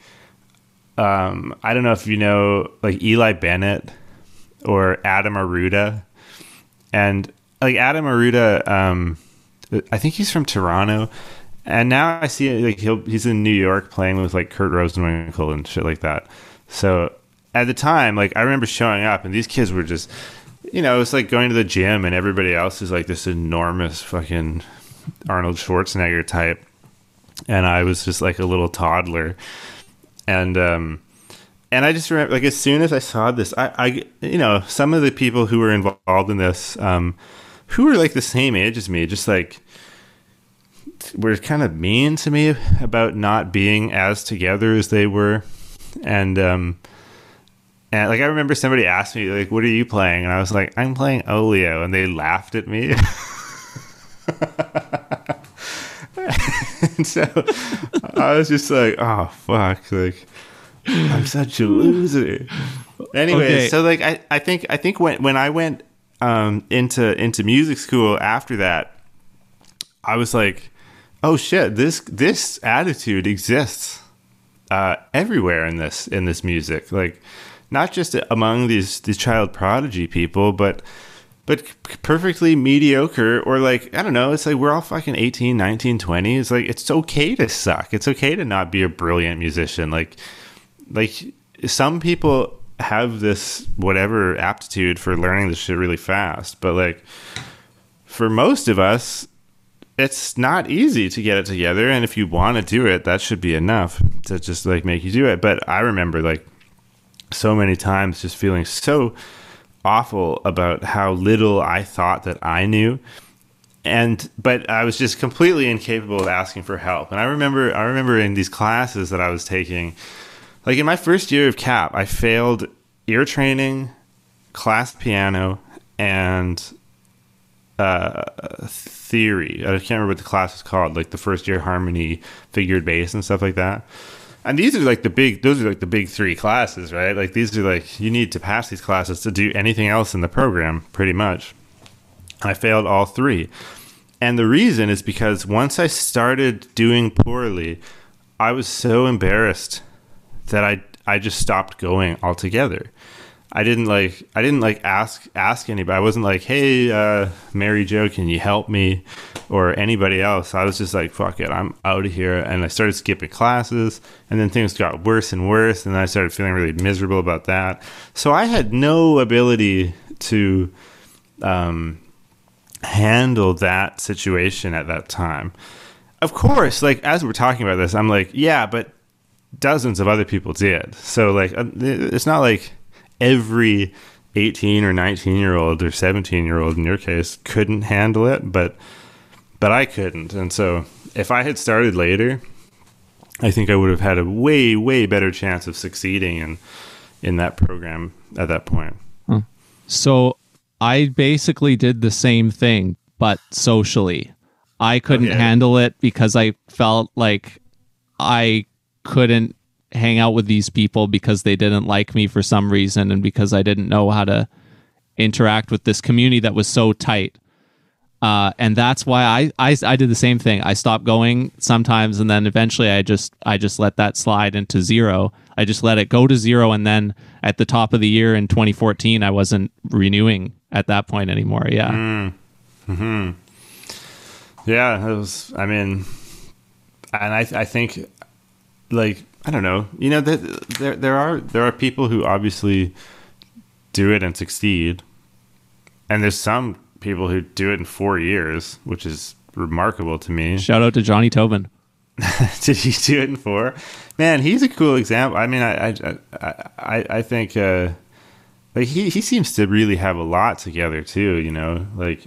um, I don't know if you know like Eli Bennett or Adam Arruda. and like Adam Arruda, um, I think he's from Toronto, and now I see like he's in New York playing with like Kurt Rosenwinkel and shit like that. So at the time, like I remember showing up, and these kids were just, you know, it's like going to the gym, and everybody else is like this enormous fucking Arnold Schwarzenegger type, and I was just like a little toddler. And um, and I just remember, like, as soon as I saw this, I, I, you know, some of the people who were involved in this, um, who were like the same age as me, just like were kind of mean to me about not being as together as they were, and um, and like I remember somebody asked me like, "What are you playing?" And I was like, "I'm playing Oleo, and they laughed at me. [LAUGHS] and so I was just like, oh fuck, like I'm such a loser. Anyway, okay. so like I, I think I think when when I went um, into into music school after that, I was like, oh shit, this this attitude exists uh, everywhere in this in this music, like not just among these these child prodigy people, but but perfectly mediocre or like i don't know it's like we're all fucking 18 19 20 it's like it's okay to suck. It's okay to not be a brilliant musician. Like like some people have this whatever aptitude for learning this shit really fast but like for most of us it's not easy to get it together and if you want to do it that should be enough to just like make you do it. But i remember like so many times just feeling so awful about how little I thought that I knew. And but I was just completely incapable of asking for help. And I remember I remember in these classes that I was taking, like in my first year of CAP, I failed ear training, class piano, and uh, theory. I can't remember what the class was called, like the first year harmony, figured bass, and stuff like that. And these are like the big; those are like the big three classes, right? Like these are like you need to pass these classes to do anything else in the program, pretty much. I failed all three, and the reason is because once I started doing poorly, I was so embarrassed that I I just stopped going altogether. I didn't like I didn't like ask ask anybody. I wasn't like, "Hey, uh, Mary Jo, can you help me?" or anybody else. I was just like, "Fuck it, I'm out of here." And I started skipping classes, and then things got worse and worse, and I started feeling really miserable about that. So I had no ability to um, handle that situation at that time. Of course, like as we're talking about this, I'm like, "Yeah, but dozens of other people did." So like, uh, it's not like every 18 or 19 year old or 17 year old in your case couldn't handle it but but I couldn't and so if I had started later I think I would have had a way way better chance of succeeding in in that program at that point hmm. so I basically did the same thing but socially I couldn't okay. handle it because I felt like I couldn't hang out with these people because they didn't like me for some reason and because I didn't know how to interact with this community that was so tight. Uh, and that's why I, I I did the same thing. I stopped going sometimes, and then eventually I just I just let that slide into zero. I just let it go to zero, and then at the top of the year in 2014, I wasn't renewing at that point anymore. Yeah. Mm. Hmm. Yeah, it was. I mean, and I I think like I don't know. You know, there there are there are people who obviously do it and succeed, and there's some people who do it in four years, which is remarkable to me. Shout out to Johnny Tobin. [LAUGHS] Did he do it in four? Man, he's a cool example. I mean, I I I, I think uh, like he he seems to really have a lot together too. You know, like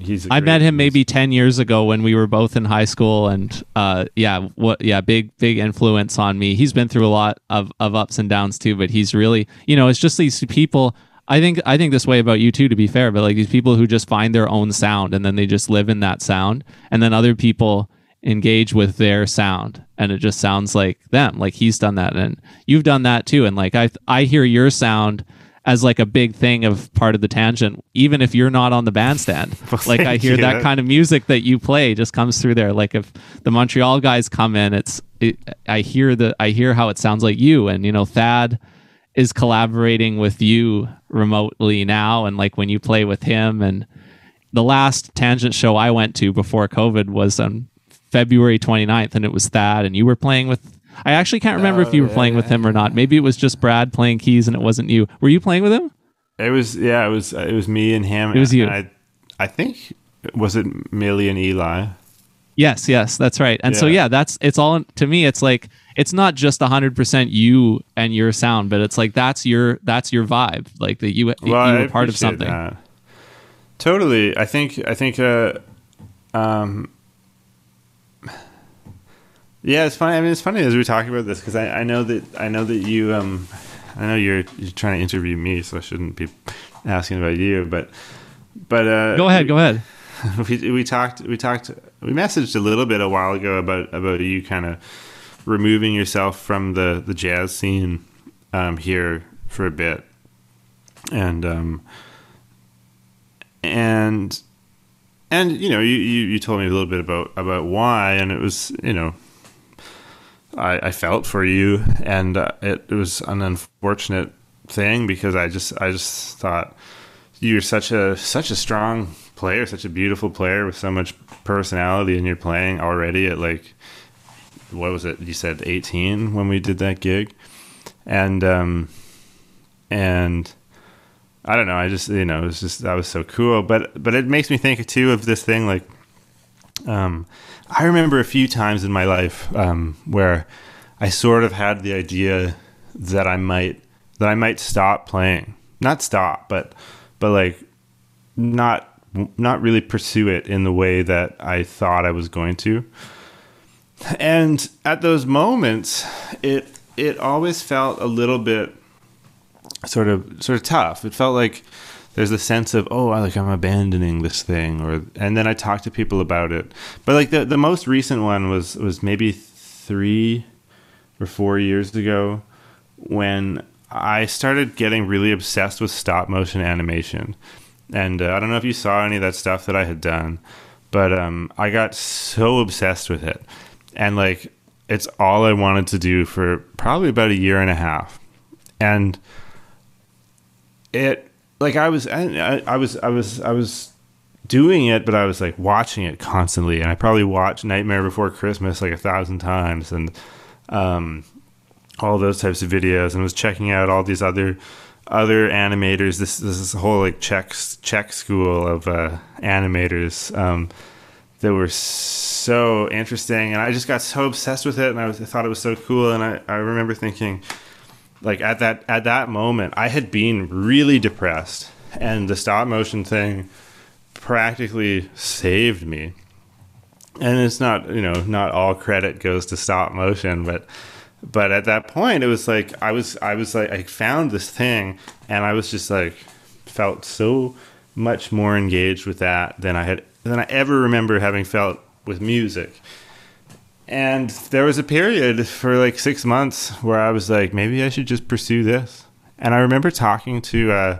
he's. I met him maybe ten years ago when we were both in high school, and uh, yeah, what yeah, big big influence on me. He's been through a lot of of ups and downs too, but he's really you know it's just these people. I think I think this way about you too. To be fair, but like these people who just find their own sound and then they just live in that sound, and then other people engage with their sound and it just sounds like them like he's done that and you've done that too and like i i hear your sound as like a big thing of part of the tangent, even if you're not on the bandstand. [LAUGHS] well, like I hear you. that kind of music that you play just comes through there. Like if the Montreal guys come in, it's it, I hear the I hear how it sounds like you, and you know Thad is collaborating with you remotely now, and like when you play with him, and the last tangent show I went to before COVID was on February 29th, and it was Thad, and you were playing with I actually can't remember if you were playing with him or not. Maybe it was just Brad playing keys and it wasn't you. Were you playing with him? It was yeah, it was it was me and him. It was you. I, I think was it Millie and Eli. Yes, yes, that's right. And yeah. so yeah, that's it's all to me. It's like it's not just hundred percent you and your sound, but it's like that's your that's your vibe. Like that you well, you were part of something. That. Totally, I think I think uh, um, yeah, it's funny. I mean, it's funny as we're talking about this because I, I know that I know that you um I know you're you're trying to interview me, so I shouldn't be asking about you. But but uh, go ahead, go ahead. [LAUGHS] We we talked we talked we messaged a little bit a while ago about about you kind of removing yourself from the the jazz scene um, here for a bit, and um and and you know you, you you told me a little bit about about why, and it was you know I, I felt for you, and uh, it, it was an unfortunate thing because I just I just thought you're such a such a strong player, such a beautiful player with so much personality, and you're playing already at like what was it? You said 18 when we did that gig, and um, and I don't know. I just you know it was just that was so cool, but but it makes me think too of this thing like um I remember a few times in my life um, where I sort of had the idea that I might that I might stop playing. Not stop, but but like not not really pursue it in the way that I thought I was going to. And at those moments, it it always felt a little bit sort of sort of tough. It felt like there's a sense of oh, like I'm abandoning this thing, or and then I talked to people about it. But like the the most recent one was was maybe three or four years ago when I started getting really obsessed with stop motion animation. And uh, I don't know if you saw any of that stuff that I had done, but um, I got so obsessed with it. And like, it's all I wanted to do for probably about a year and a half. And it, like, I was, I, I was, I was, I was doing it, but I was like watching it constantly. And I probably watched Nightmare Before Christmas like a thousand times. And, um, all those types of videos and was checking out all these other other animators. This this is a whole like Czech Czech school of uh, animators um, that were so interesting, and I just got so obsessed with it, and I, was, I thought it was so cool. And I, I remember thinking, like at that at that moment, I had been really depressed, and the stop motion thing practically saved me. And it's not you know not all credit goes to stop motion, but but at that point it was like i was i was like i found this thing and i was just like felt so much more engaged with that than i had than i ever remember having felt with music and there was a period for like six months where i was like maybe i should just pursue this and i remember talking to uh,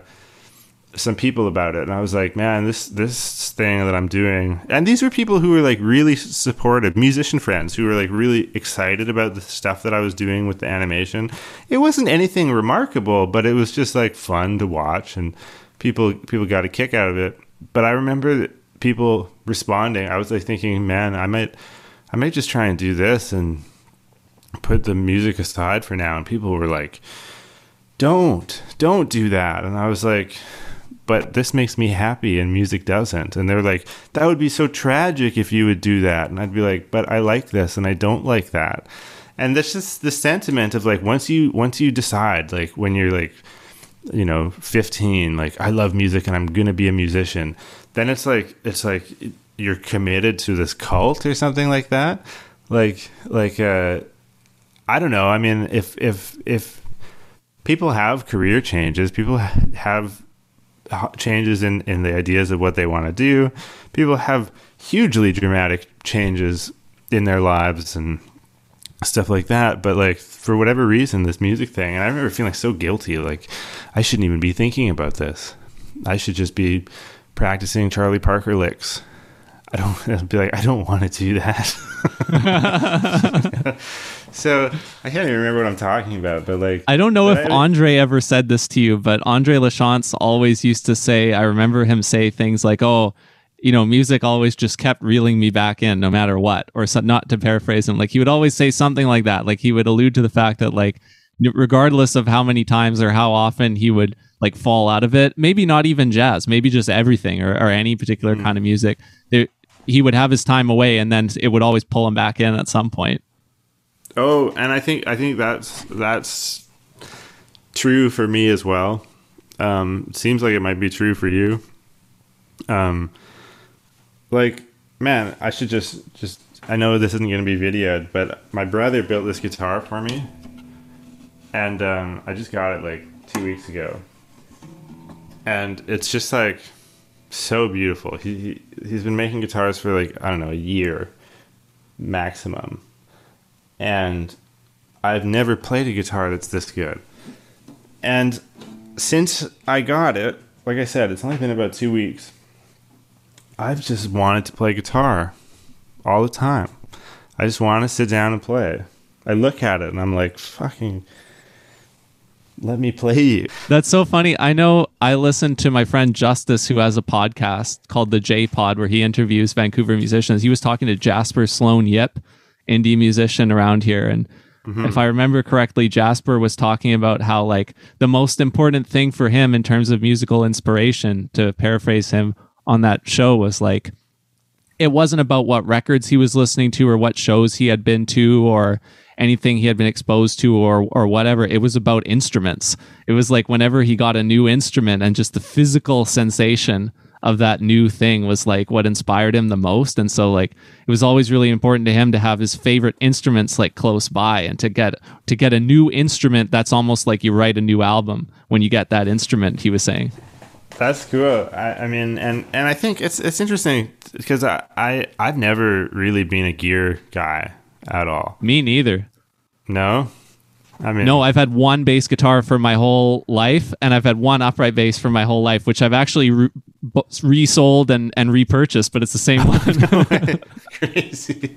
some people about it and I was like, man, this this thing that I'm doing and these were people who were like really supportive, musician friends who were like really excited about the stuff that I was doing with the animation. It wasn't anything remarkable, but it was just like fun to watch and people people got a kick out of it. But I remember people responding. I was like thinking, man, I might I may just try and do this and put the music aside for now and people were like don't don't do that and i was like but this makes me happy and music doesn't. And they're like, that would be so tragic if you would do that. And I'd be like, but I like this and I don't like that. And that's just the sentiment of like once you once you decide like when you're like you know 15 like I love music and I'm to be a musician then it's like it's like you're committed to this cult or something like that like like uh I don't know I mean if if if people have career changes people have changes in, in the ideas of what they want to do. People have hugely dramatic changes in their lives and stuff like that. But like for whatever reason, this music thing, and I remember feeling so guilty. Like I shouldn't even be thinking about this. I should just be practicing Charlie Parker licks. I don't [LAUGHS] I'd be like I don't want to do that. [LAUGHS] so I can't even remember what I'm talking about, but like I don't know if I, Andre ever said this to you, but Andre Lachance always used to say. I remember him say things like, "Oh." You know, music always just kept reeling me back in, no matter what. Or so, not to paraphrase him, like he would always say something like that. Like he would allude to the fact that, like, regardless of how many times or how often he would like fall out of it, maybe not even jazz, maybe just everything or, or any particular mm. kind of music. There, he would have his time away and then it would always pull him back in at some point. Oh, and I think I think that's that's true for me as well. Um, seems like it might be true for you. Um, like, man, I should just just. I know this isn't going to be videoed, but my brother built this guitar for me, and um, I just got it like two weeks ago, and it's just like so beautiful. He, he he's been making guitars for like I don't know a year maximum, and I've never played a guitar that's this good. And since I got it, like I said, it's only been about two weeks. I've just wanted to play guitar all the time. I just want to sit down and play. I look at it and I'm like, fucking let me play you. That's so funny. I know I listened to my friend Justice, who has a podcast called the J Pod, where he interviews Vancouver musicians. He was talking to Jasper Sloan Yip, indie musician around here. And mm-hmm. if I remember correctly, Jasper was talking about how, like, the most important thing for him in terms of musical inspiration, to paraphrase him on that show, was like it wasn't about what records he was listening to or what shows he had been to or anything he had been exposed to or or whatever. It was about instruments. It was like whenever he got a new instrument and just the physical sensation of that new thing was like what inspired him the most and so like it was always really important to him to have his favorite instruments like close by and to get to get a new instrument that's almost like you write a new album when you get that instrument he was saying that's cool i, I mean and and i think it's it's interesting because I, I i've never really been a gear guy at all me neither no I mean, no, I've had one bass guitar for my whole life, and I've had one upright bass for my whole life, which I've actually re- resold and, and repurchased, but it's the same [LAUGHS] one. Crazy.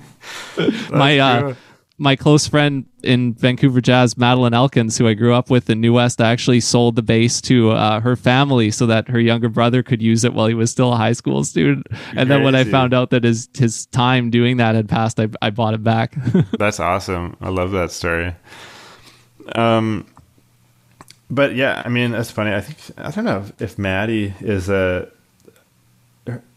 [LAUGHS] my uh, my close friend in Vancouver Jazz, Madeline Elkins, who I grew up with in New West, actually sold the bass to uh, her family so that her younger brother could use it while he was still a high school student. And then when I found out that his his time doing that had passed, I, I bought it back. [LAUGHS] That's awesome. I love that story. Um, but yeah, I mean, that's funny. I think I don't know if Maddie is a.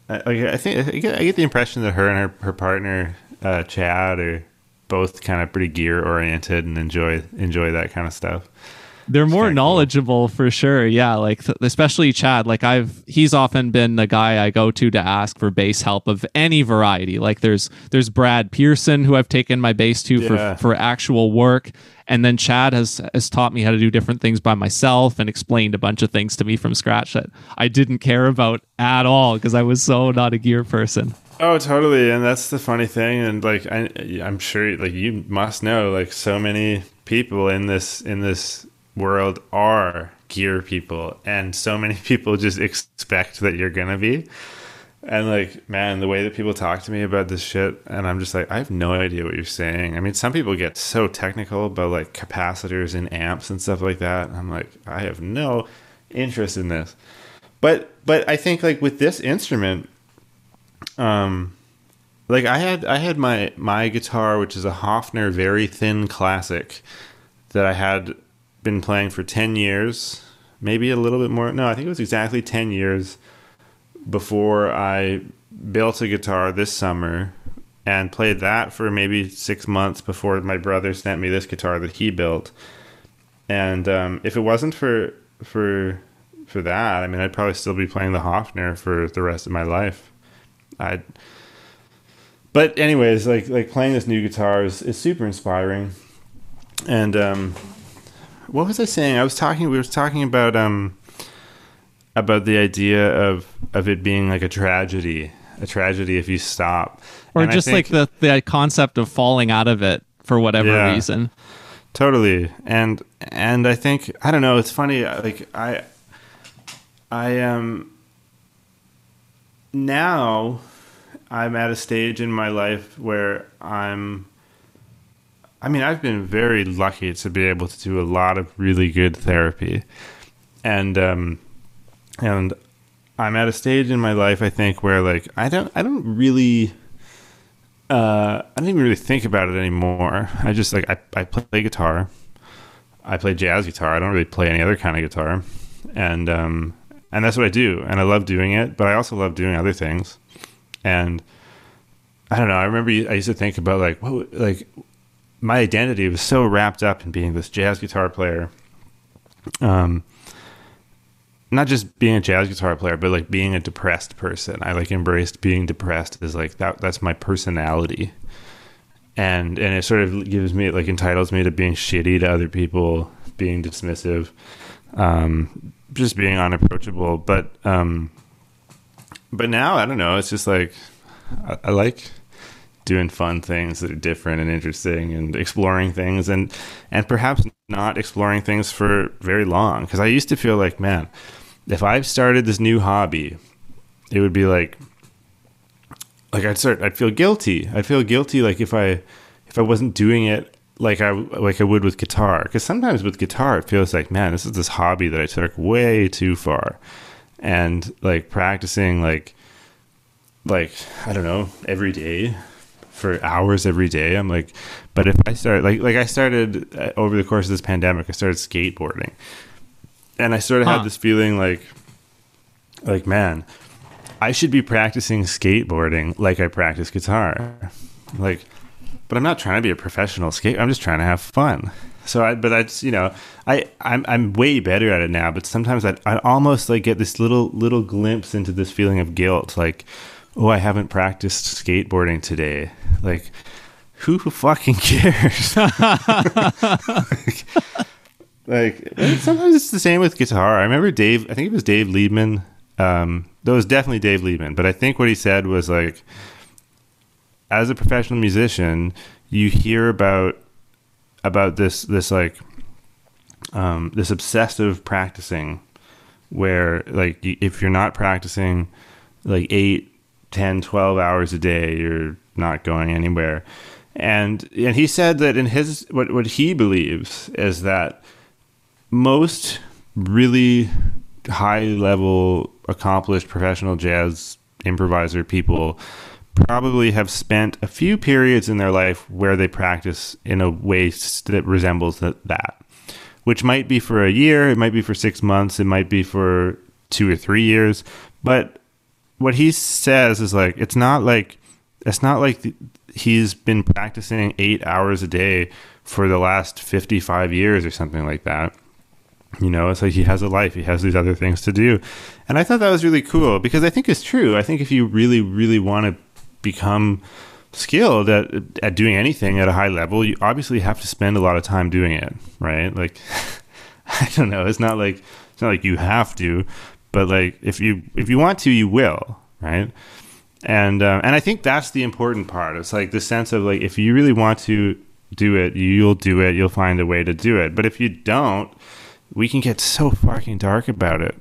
I, I think I get, I get the impression that her and her her partner uh, Chad are both kind of pretty gear oriented and enjoy enjoy that kind of stuff. They're more knowledgeable cool. for sure. Yeah, like especially Chad. Like I've he's often been the guy I go to to ask for bass help of any variety. Like there's there's Brad Pearson who I've taken my bass to yeah. for for actual work, and then Chad has has taught me how to do different things by myself and explained a bunch of things to me from scratch that I didn't care about at all because I was so not a gear person. Oh, totally. And that's the funny thing. And like, I, I'm sure, like, you must know, like, so many people in this in this world are gear people and so many [LAUGHS] people just expect that you're gonna be and like man the way that people talk to me about this shit and i'm just like i have no idea what you're saying i mean some people get so technical about like capacitors and amps and stuff like that i'm like i have no interest in this but but i think like with this instrument um like i had i had my my guitar which is a hofner very thin classic that i had been playing for 10 years, maybe a little bit more. No, I think it was exactly 10 years before I built a guitar this summer and played that for maybe six months before my brother sent me this guitar that he built. And um, if it wasn't for for for that, I mean, I'd probably still be playing the Hofner for the rest of my life. I'd. But anyways, like like playing this new guitar is, is super inspiring, and um, what was I saying? I was talking. We were talking about um about the idea of of it being like a tragedy, a tragedy if you stop, or and just think, like the the concept of falling out of it for whatever yeah, reason. Totally, and and I think I don't know. It's funny. Like I, I am um, now. I'm at a stage in my life where I'm I mean, I've been very lucky to be able to do a lot of really good therapy, and um, and I'm at a stage in my life, I think, where like I don't, I don't really, uh, I don't even really think about it anymore. I just like I, I play guitar, I play jazz guitar. I don't really play any other kind of guitar, and um, and that's what I do, and I love doing it. But I also love doing other things, and I don't know. I remember I used to think about like what like my identity was so wrapped up in being this jazz guitar player. Um, not just being a jazz guitar player, but like being a depressed person. I like embraced being depressed as like that. That's my personality, and and it sort of gives me like entitles me to being shitty to other people, being dismissive, um, just being unapproachable. But um, but now I don't know. It's just like I, I like doing fun things that are different and interesting and exploring things and and perhaps not exploring things for very long because I used to feel like man if I've started this new hobby it would be like like I'd start I'd feel guilty. I'd feel guilty like if I if I wasn't doing it like I like I would with guitar. Because sometimes with guitar it feels like man this is this hobby that I took way too far. And like practicing like like I don't know every day for hours every day. I'm like, but if I start like like I started uh, over the course of this pandemic, I started skateboarding, and I sort of huh. had this feeling like, like man, I should be practicing skateboarding like I practice guitar. Like, but I'm not trying to be a professional skate. I'm just trying to have fun. So I, but that's you know, I I'm I'm way better at it now. But sometimes I I almost like get this little little glimpse into this feeling of guilt, like, oh, I haven't practiced skateboarding today. Like, who fucking [LAUGHS] cares? [LAUGHS] like, like sometimes it's the same with guitar. I remember Dave. I think it was Dave Liebman. Um, that was definitely Dave Liebman. But I think what he said was like, as a professional musician, you hear about about this this like um, this obsessive practicing where like if you're not practicing like 8 10 12 hours a day you're not going anywhere and and he said that in his what what he believes is that most really high level accomplished professional jazz improviser people probably have spent a few periods in their life where they practice in a way that resembles that, which might be for a year, it might be for six months, it might be for two or three years. But what he says is like, it's not like, it's not like he's been practicing eight hours a day for the last 55 years or something like that. You know, it's like he has a life, he has these other things to do. And I thought that was really cool because I think it's true. I think if you really, really want to become skilled at at doing anything at a high level, you obviously have to spend a lot of time doing it, right? Like [LAUGHS] I don't know, it's not like it's not like you have to, but like if you if you want to, you will, right? And uh, and I think that's the important part. It's like the sense of like if you really want to do it, you'll do it. You'll find a way to do it. But if you don't, we can get so fucking dark about it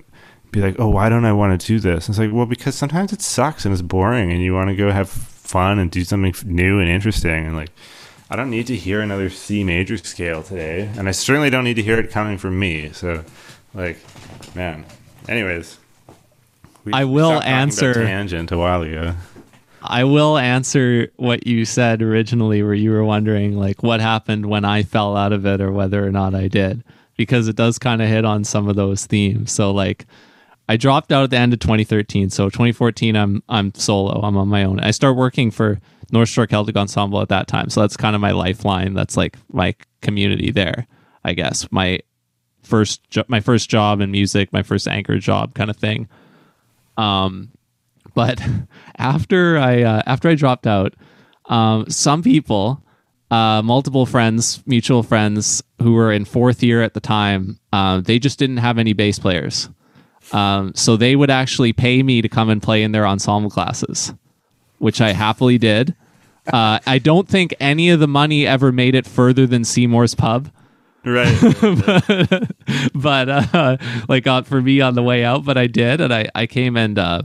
be like, oh, why don't I want to do this? And it's like, well, because sometimes it sucks and it's boring, and you want to go have fun and do something new and interesting. And like, I don't need to hear another C major scale today, and I certainly don't need to hear it coming from me. So, like, man. Anyways, I will answer tangent a while ago. I will answer what you said originally, where you were wondering like what happened when I fell out of it, or whether or not I did, because it does kind of hit on some of those themes. So like I dropped out at the end of 2013. So 2014, I'm I'm solo. I'm on my own. I start working for North Shore Celtic Ensemble at that time. So that's kind of my lifeline. That's like my community there, I guess. My first jo- my first job in music, my first anchor job, kind of thing. Um, but [LAUGHS] after I uh, after I dropped out, um, some people, uh, multiple friends, mutual friends who were in fourth year at the time, uh, they just didn't have any bass players. Um, so they would actually pay me to come and play in their ensemble classes, which I happily did. Uh, I don't think any of the money ever made it further than Seymour's Pub. Right. but, [LAUGHS] but uh, like uh, for me on the way out, but I did, and I I came and uh,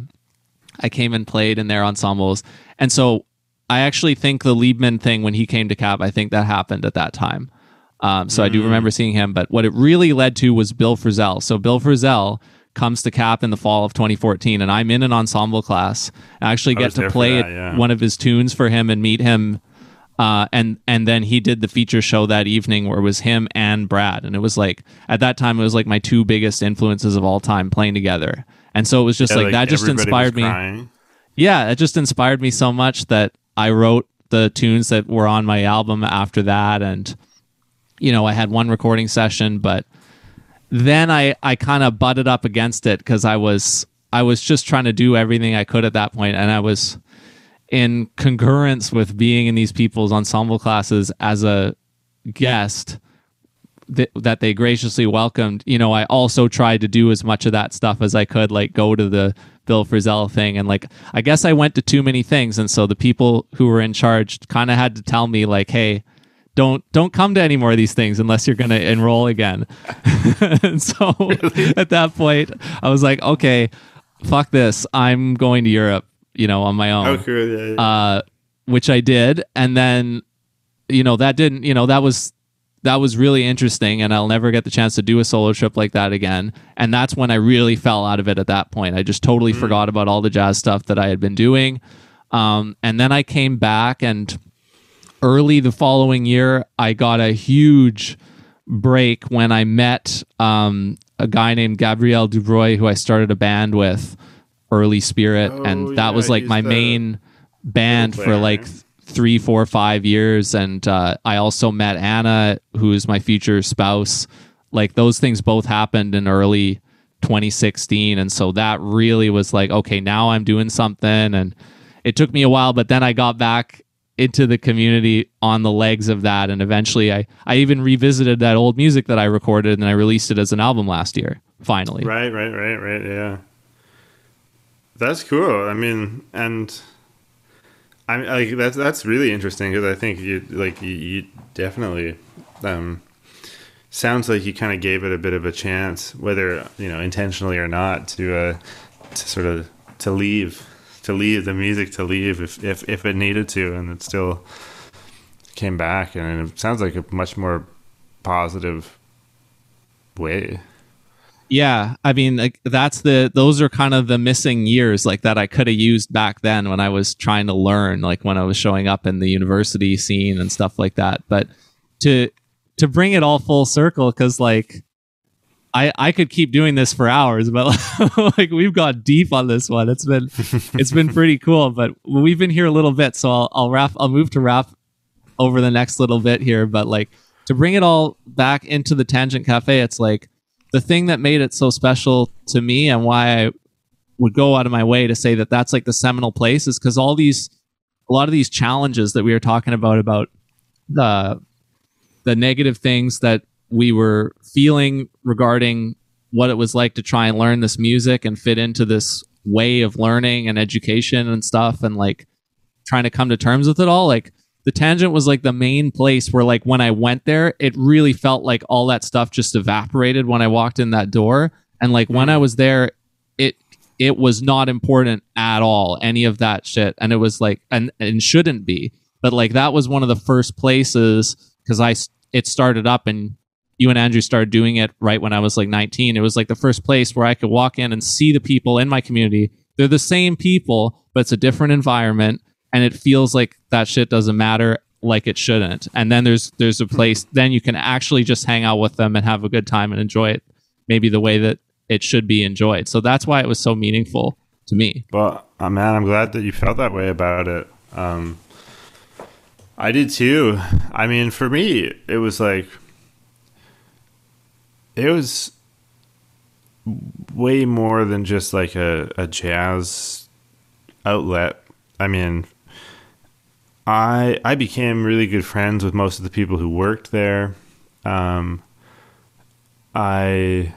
I came and played in their ensembles, and so I actually think the Liebman thing when he came to Cap, I think that happened at that time. Um, so mm. I do mm. remember seeing him, but what it really led to was Bill Frisell. So Bill Frisell comes to cap in the fall of 2014 and i'm in an ensemble class i actually get I to play that, yeah. one of his tunes for him and meet him uh, and and then he did the feature show that evening where it was him and brad and it was like at that time it was like my two biggest influences of all time playing together and so it was just yeah, like, like, that just inspired me crying. yeah it just inspired me so much that i wrote the tunes that were on my album after that. And you know i had one recording session but then I I kind of butted up against it because I was I was just trying to do everything I could at that point, and I was in concurrence with being in these people's ensemble classes as a guest th- that they graciously welcomed. You know, I also tried to do as much of that stuff as I could, like go to the Bill Frisell thing, and like I guess I went to too many things, and so the people who were in charge kind of had to tell me like, hey don't don't come to any more of these things unless you're going to enroll again. [LAUGHS] so really? at that point, I was like, okay, fuck this. I'm going to Europe, you know, on my own. Okay, yeah, yeah. Uh, which I did, and then, you know, that didn't, you know, that was that was really interesting, and I'll never get the chance to do a solo trip like that again. And that's when I really fell out of it. At that point, I just totally mm. forgot about all the jazz stuff that I had been doing. Um, and then I came back and early the following year, I got a huge break when I met um, a guy named Gabriel Dubroy, who I started a band with Early Spirit, Oh, and that yeah, was like my the main band for like three, four, five years. And uh, I also met Anna, who is my future spouse. Like those things both happened in early 2016, and so that really was like, okay, now I'm doing something, and it took me a while, but then I got back into the community on the legs of that and eventually I I even revisited that old music that I recorded and I released it as an album last year finally. Right, right, right, right. Yeah, that's cool. I mean, and I mean, like that's that's really interesting because I think you like you, you definitely um, sounds like you kind of gave it a bit of a chance, whether you know intentionally or not, to uh, to sort of to leave to leave the music to leave if if if it needed to, and it still came back, and it sounds like a much more positive way. Yeah, I mean like that's the those are kind of the missing years like that I could have used back then when I was trying to learn like when I was showing up in the university scene and stuff like that. But to to bring it all full circle cuz like I I could keep doing this for hours [LAUGHS] but like we've got deep on this one. It's been [LAUGHS] it's been pretty cool, but we've been here a little bit so I'll I'll wrap I'll move to wrap over the next little bit here, but like to bring it all back into the Tangent Cafe, it's like the thing that made it so special to me and why I would go out of my way to say that that's like the seminal place is because all these, a lot of these challenges that we were talking about, about the, the negative things that we were feeling regarding what it was like to try and learn this music and fit into this way of learning and education and stuff and like trying to come to terms with it all like the tangent was like the main place where like when i went there it really felt like all that stuff just evaporated when i walked in that door. And like when i mm. was there it it was not important at all any of that shit. And it was like and and shouldn't be. But like that was one of the first places because I it started up and you and andrew started doing it right when i was like 19 it was like the first place where i could walk in and see the people in my community. They're the same people but it's a different environment and it feels like that shit doesn't matter like it shouldn't and then there's there's a place then you can actually just hang out with them and have a good time and enjoy it maybe the way that it should be enjoyed so that's why it was so meaningful to me Well, uh, man, I'm glad that you felt that way about it. Um, I did too. I mean, for me, it was like it was way more than just like a, a jazz outlet. I mean, I I became really good friends with most of the people who worked there. Um, I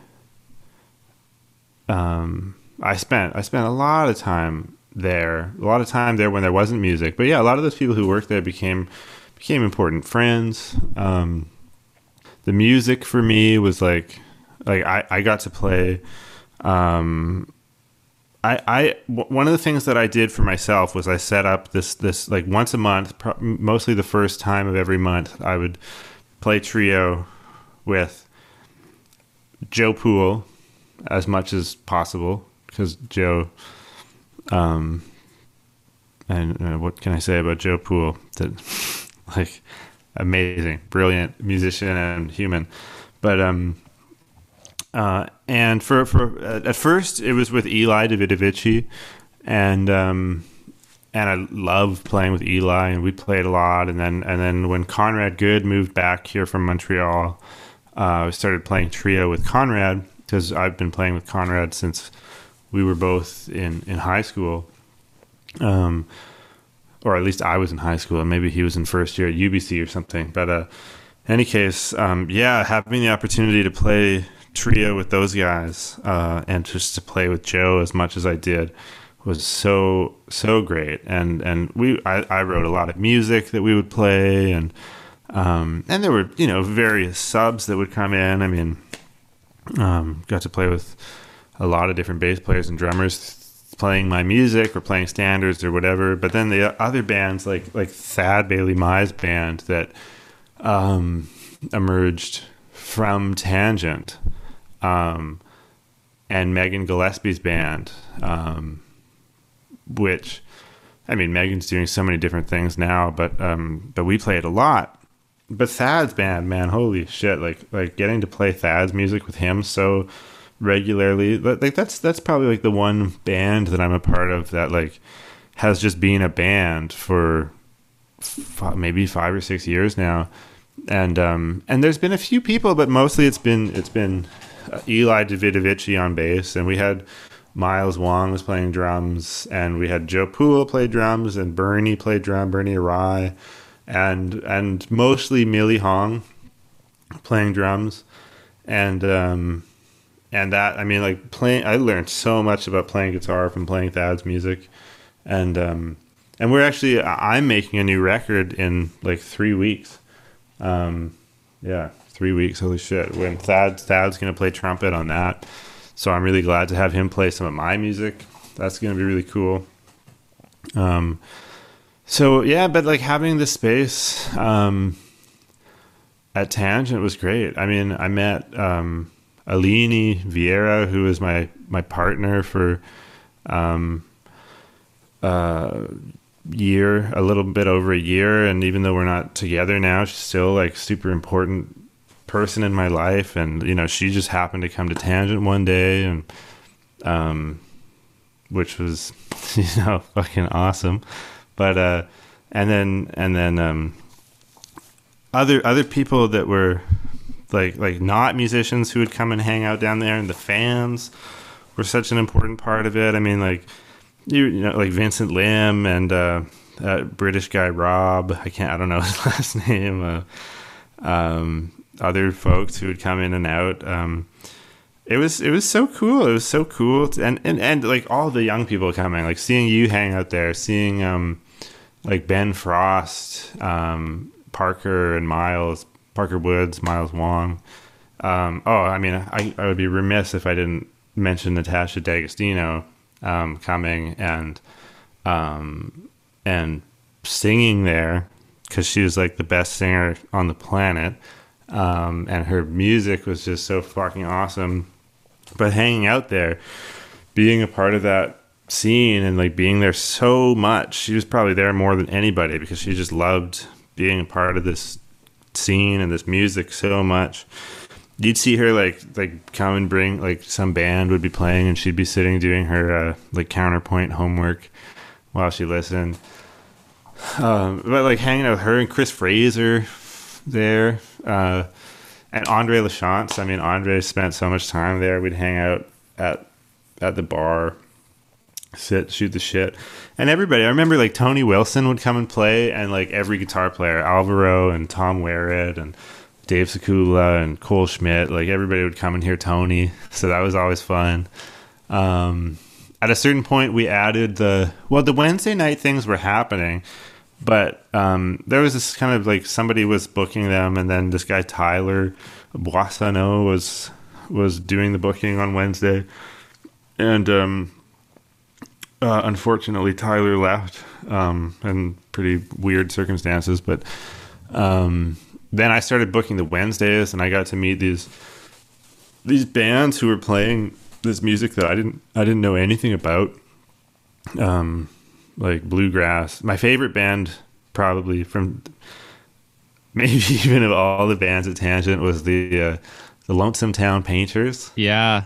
um, I spent I spent a lot of time there, a lot of time there when there wasn't music. But yeah, a lot of those people who worked there became became important friends. Um, the music for me was like like I, I got to play. Um, I, I w- one of the things that I did for myself was I set up this this like once a month, mostly the first time of every month, I would play trio with Joe Poole as much as possible because Joe. Um, and uh, what can I say about Joe Poole? That [LAUGHS] like amazing, brilliant musician and human, but um. Uh, and for for uh, at first it was with Eli Davidovici, and um, and I loved playing with Eli, and we played a lot. And then and then when Conrad Good moved back here from Montreal, uh, I started playing trio with Conrad because I've been playing with Conrad since we were both in in high school. Um, or at least I was in high school, and maybe he was in first year at UBC or something. But uh, in any case, um, yeah, having the opportunity to play trio with those guys uh, and just to play with Joe as much as I did was so so great. And and we I, I wrote a lot of music that we would play, and um, and there were you know various subs that would come in. I mean, um, got to play with a lot of different bass players and drummers playing my music or playing standards or whatever. But then the other bands like like Thad Bailey Mai's band that um, emerged from Tangent, um, and Megan Gillespie's band, um, which I mean Megan's doing so many different things now, but um, but we played a lot. But Thad's band, man, holy shit! Like like getting to play Thad's music with him so regularly. Like that's that's probably like the one band that I'm a part of that like has just been a band for maybe five or six years now, and um and there's been a few people, but mostly it's been it's been Eli Davidovici on bass, and we had Miles Wong was playing drums, and we had Joe Poole play drums, and Bernie played drum, Bernie Arai, and and mostly Millie Hong playing drums, and um, and that I mean like playing. I learned so much about playing guitar from playing Thad's music, and um, and we're actually I'm making a new record in like three weeks. Um, yeah, three weeks. Holy shit! When Thad Thad's gonna play trumpet on that so I'm really glad to have him play some of my music. That's to be really cool. Um, so yeah, but like having the space um, at Tangent was great. I mean, I met um, Alini Vieira, who is my my partner for um, uh, year, a little bit over a year, and even though we're not together now, she's still like super important person in my life and you know she just happened to come to tangent one day and um which was [LAUGHS] you know fucking awesome. But uh and then and then um other other people that were like like not musicians who would come and hang out down there and the fans were such an important part of it. I mean like you, you know like vincent lim and uh, uh british guy rob i can't i don't know [LAUGHS] his last name uh um other folks who would come in and out. Um, it was it was so cool. It was so cool, to, and and and like all the young people coming, like seeing you hang out there, seeing um, like Ben Frost, um, Parker and Miles, Parker Woods, Miles Wong. Um, oh, I mean, I, I would be remiss if I didn't mention Natasha D'Agostino um, coming and um, and singing there because she was like the best singer on the planet um, and her music was just so fucking awesome. But hanging out there, being a part of that scene and like being there so much, she was probably there more than anybody because she just loved being a part of this scene and this music so much. You'd see her like like come and bring like some band would be playing and she'd be sitting doing her uh, like counterpoint homework while she listened. Um, but like hanging out with her and Chris Fraser there. Uh, and Andre Lachance. I mean, Andre spent so much time there. We'd hang out at at the bar, sit, shoot the shit, and everybody. I remember like Tony Wilson would come and play, and like every guitar player, Alvaro and Tom Weird and Dave Sikula and Cole Schmidt, like everybody would come and hear Tony. [LAUGHS] So that was always fun. Um, at a certain point, we added the well, the Wednesday night things were happening but um, there was this kind of like somebody was booking them, and then this guy Tyler Boissonneau was was doing the booking on Wednesday, and um, uh, unfortunately Tyler left um, in pretty weird circumstances. But um, then I started booking the Wednesdays, and I got to meet these these bands who were playing this music that I didn't I didn't know anything about. Um, like bluegrass. My favorite band, probably from [LAUGHS] maybe even of all the bands at Tangent, was the uh, the Lonesome Town Painters. Yeah.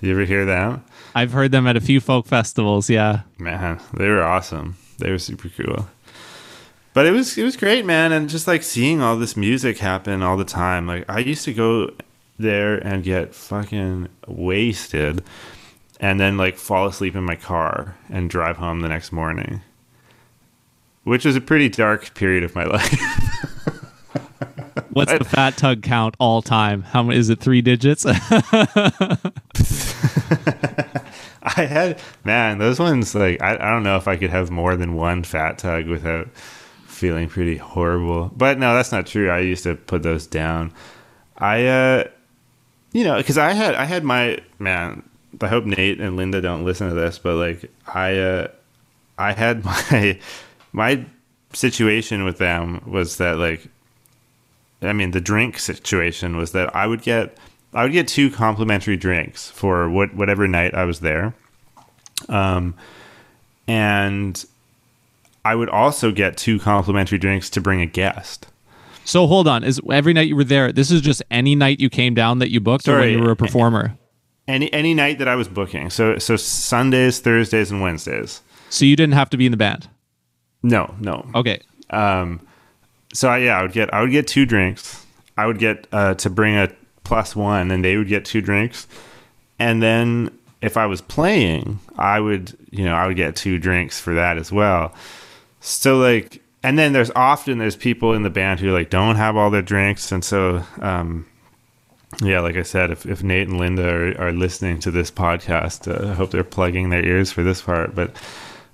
You ever hear them? I've heard them at a few folk festivals. Yeah. Man, they were awesome. They were super cool. But it was it was great, man, and just like seeing all this music happen all the time. Like I used to go there and get fucking wasted and then like fall asleep in my car and drive home the next morning, which was a pretty dark period of my [LAUGHS] life. What's the fat tug count all time? How many is it? Three digits? [LAUGHS] I had man, those ones like I, I don't know if I could have more than one fat tug without feeling pretty horrible. But no, that's not true. I used to put those down. I uh you know, because I had I had my man I hope Nate and Linda don't listen to this, but like I uh, I had [LAUGHS] my my situation with them was that like I mean the drink situation was that I would get I would get two complimentary drinks for what whatever night I was there. Um and I would also get two complimentary drinks to bring a guest. So hold on. Is every night you were there? This is just any night you came down that you booked, or when you were a performer. Any any night that I was booking. So so Sundays, Thursdays, and Wednesdays. So you didn't have to be in the band. No, no. Okay. Um, so I, yeah, I would get I would get two drinks. I would get uh, to bring a plus one, and they would get two drinks. And then if I was playing, I would you know I would get two drinks for that as well. So like, and then there's often there's people in the band who like don't have all their drinks, and so um, yeah, like I said, if, if Nate and Linda are, are listening to this podcast, uh, I hope they're plugging their ears for this part. But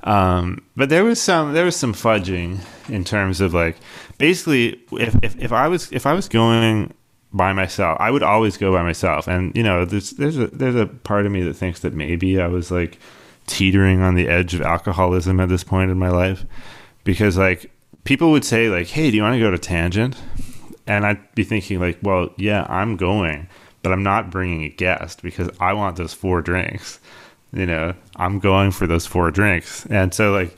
um, but there was some there was some fudging in terms of like basically if, if, if I was if I was going by myself, I would always go by myself. And you know, there's there's a there's a part of me that thinks that maybe I was like teetering on the edge of alcoholism at this point in my life because like people would say like, "Hey, do you want to go to Tangent?" And I'd be thinking like, "Well, yeah, I'm going, but I'm not bringing a guest because I want those four drinks." You know, I'm going for those four drinks. And so like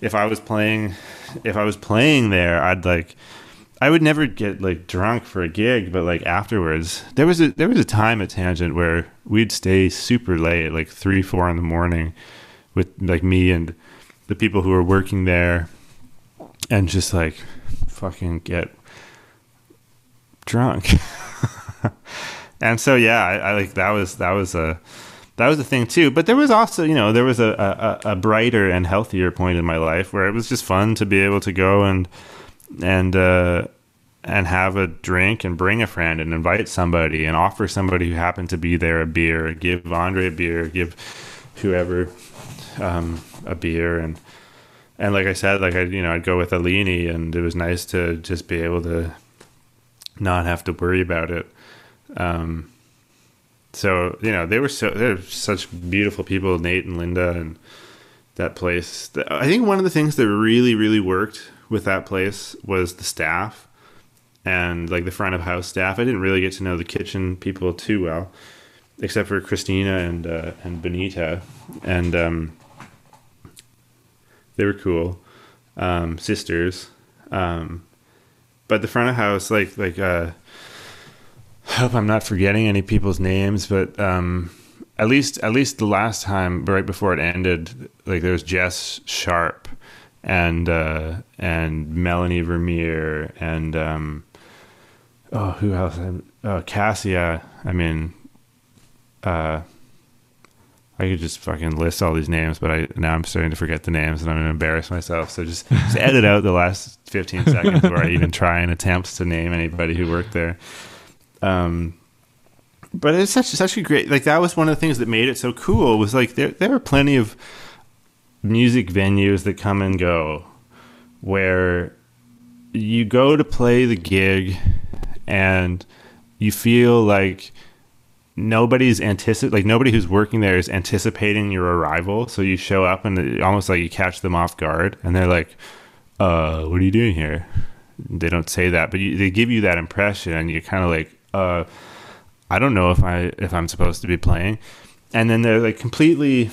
if I was playing if I was playing there, I'd like I would never get like drunk for a gig, but like afterwards, there was a there was a time at Tangent where we'd stay super late, like three, four in the morning, with like me and the people who were working there, and just like fucking get drunk. [LAUGHS] and so yeah, I, I like that was that was a that was a thing too. But there was also, you know, there was a, a, a brighter and healthier point in my life where it was just fun to be able to go and and uh, and have a drink and bring a friend and invite somebody and offer somebody who happened to be there a beer, give Andre a beer, give whoever um, a beer and and like I said, like I you know I'd go with Alini and it was nice to just be able to not have to worry about it. Um, so you know they were so they're such beautiful people, Nate and Linda, and that place. I think one of the things that really really worked with that place was the staff and like the front of house staff. I didn't really get to know the kitchen people too well, except for Christina and uh, and Benita, and um, they were cool um, sisters. Um, but the front of house, like like uh, I hope I'm not forgetting any people's names, but um, at least at least the last time, right before it ended, like there was Jess Sharp and uh, and Melanie Vermeer and um, oh who else? Oh, Cassia. I mean, uh, I could just fucking list all these names, but I now I'm starting to forget the names and I'm gonna embarrass myself. So just, just edit out the last 15 [LAUGHS] seconds where I even try and attempt to name anybody who worked there. Um, but it's such such a great like that was one of the things that made it so cool was like there there are plenty of music venues that come and go where you go to play the gig and you feel like nobody's anticip like nobody who's working there is anticipating your arrival. So you show up and it, almost like you catch them off guard and they're like uh what are you doing here? They don't say that but you, they give you that impression. And you're kind of like uh I don't know if I if I'm supposed to be playing. And then they're like completely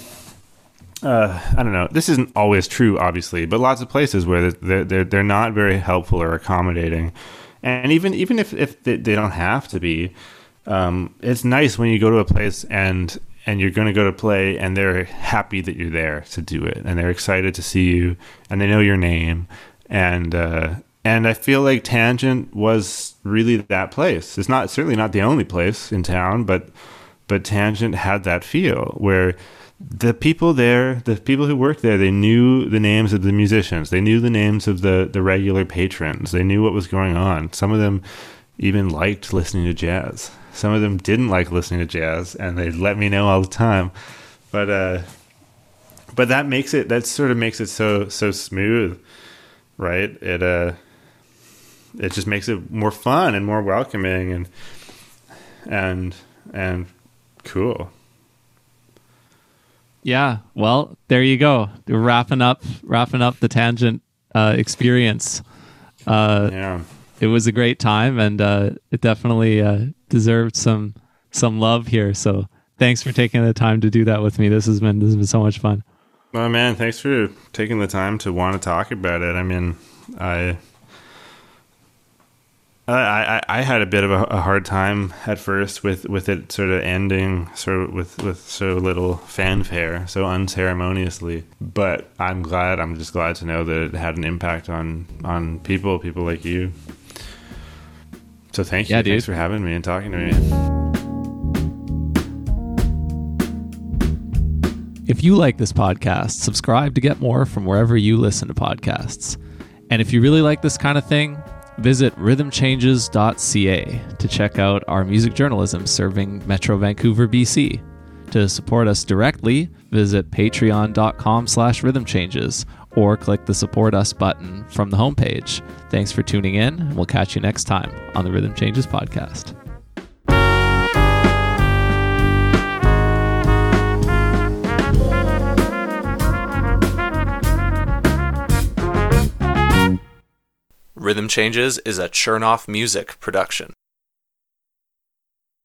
uh, I don't know. This isn't always true, obviously, but lots of places where they're they're they're not very helpful or accommodating, and even even if if they, they don't have to be, um, it's nice when you go to a place and and you're going to go to play and they're happy that you're there to do it and they're excited to see you and they know your name and uh, and I feel like Tangent was really that place. It's not certainly not the only place in town, but but Tangent had that feel where the people there, the people who worked there, they knew the names of the musicians. They knew the names of the, the regular patrons. They knew what was going on. Some of them even liked listening to jazz. Some of them didn't like listening to jazz, and they let me know all the time. But uh, but that makes it that sort of makes it so so smooth, right? It uh, it just makes it more fun and more welcoming and and and cool. Yeah. Well, there you go. We're wrapping up wrapping up the tangent uh, experience. Uh, Yeah. It was a great time, and uh, it definitely uh, deserved some some love here. So thanks for taking the time to do that with me. This has been this has been so much fun. Well, man, thanks for taking the time to want to talk about it. I mean, I I, I had a bit of a, a, hard time at first with, with it sort of ending sort of with, with so little fanfare, so unceremoniously. But I'm glad. I'm just glad to know that it had an impact on on people, people like you. So thank you. Yeah, Thanks for having me and talking to me. If you like this podcast, subscribe to get more from wherever you listen to podcasts. And if you really like this kind of thing, visit rhythmchanges.ca to check out our music journalism serving Metro Vancouver, BC. To support us directly, visit patreon.com slash rhythmchanges or click the support us button from the homepage. Thanks for tuning in, and we'll catch you next time on the Rhythm Changes podcast. Rhythm Changes is a Chernoff Music production.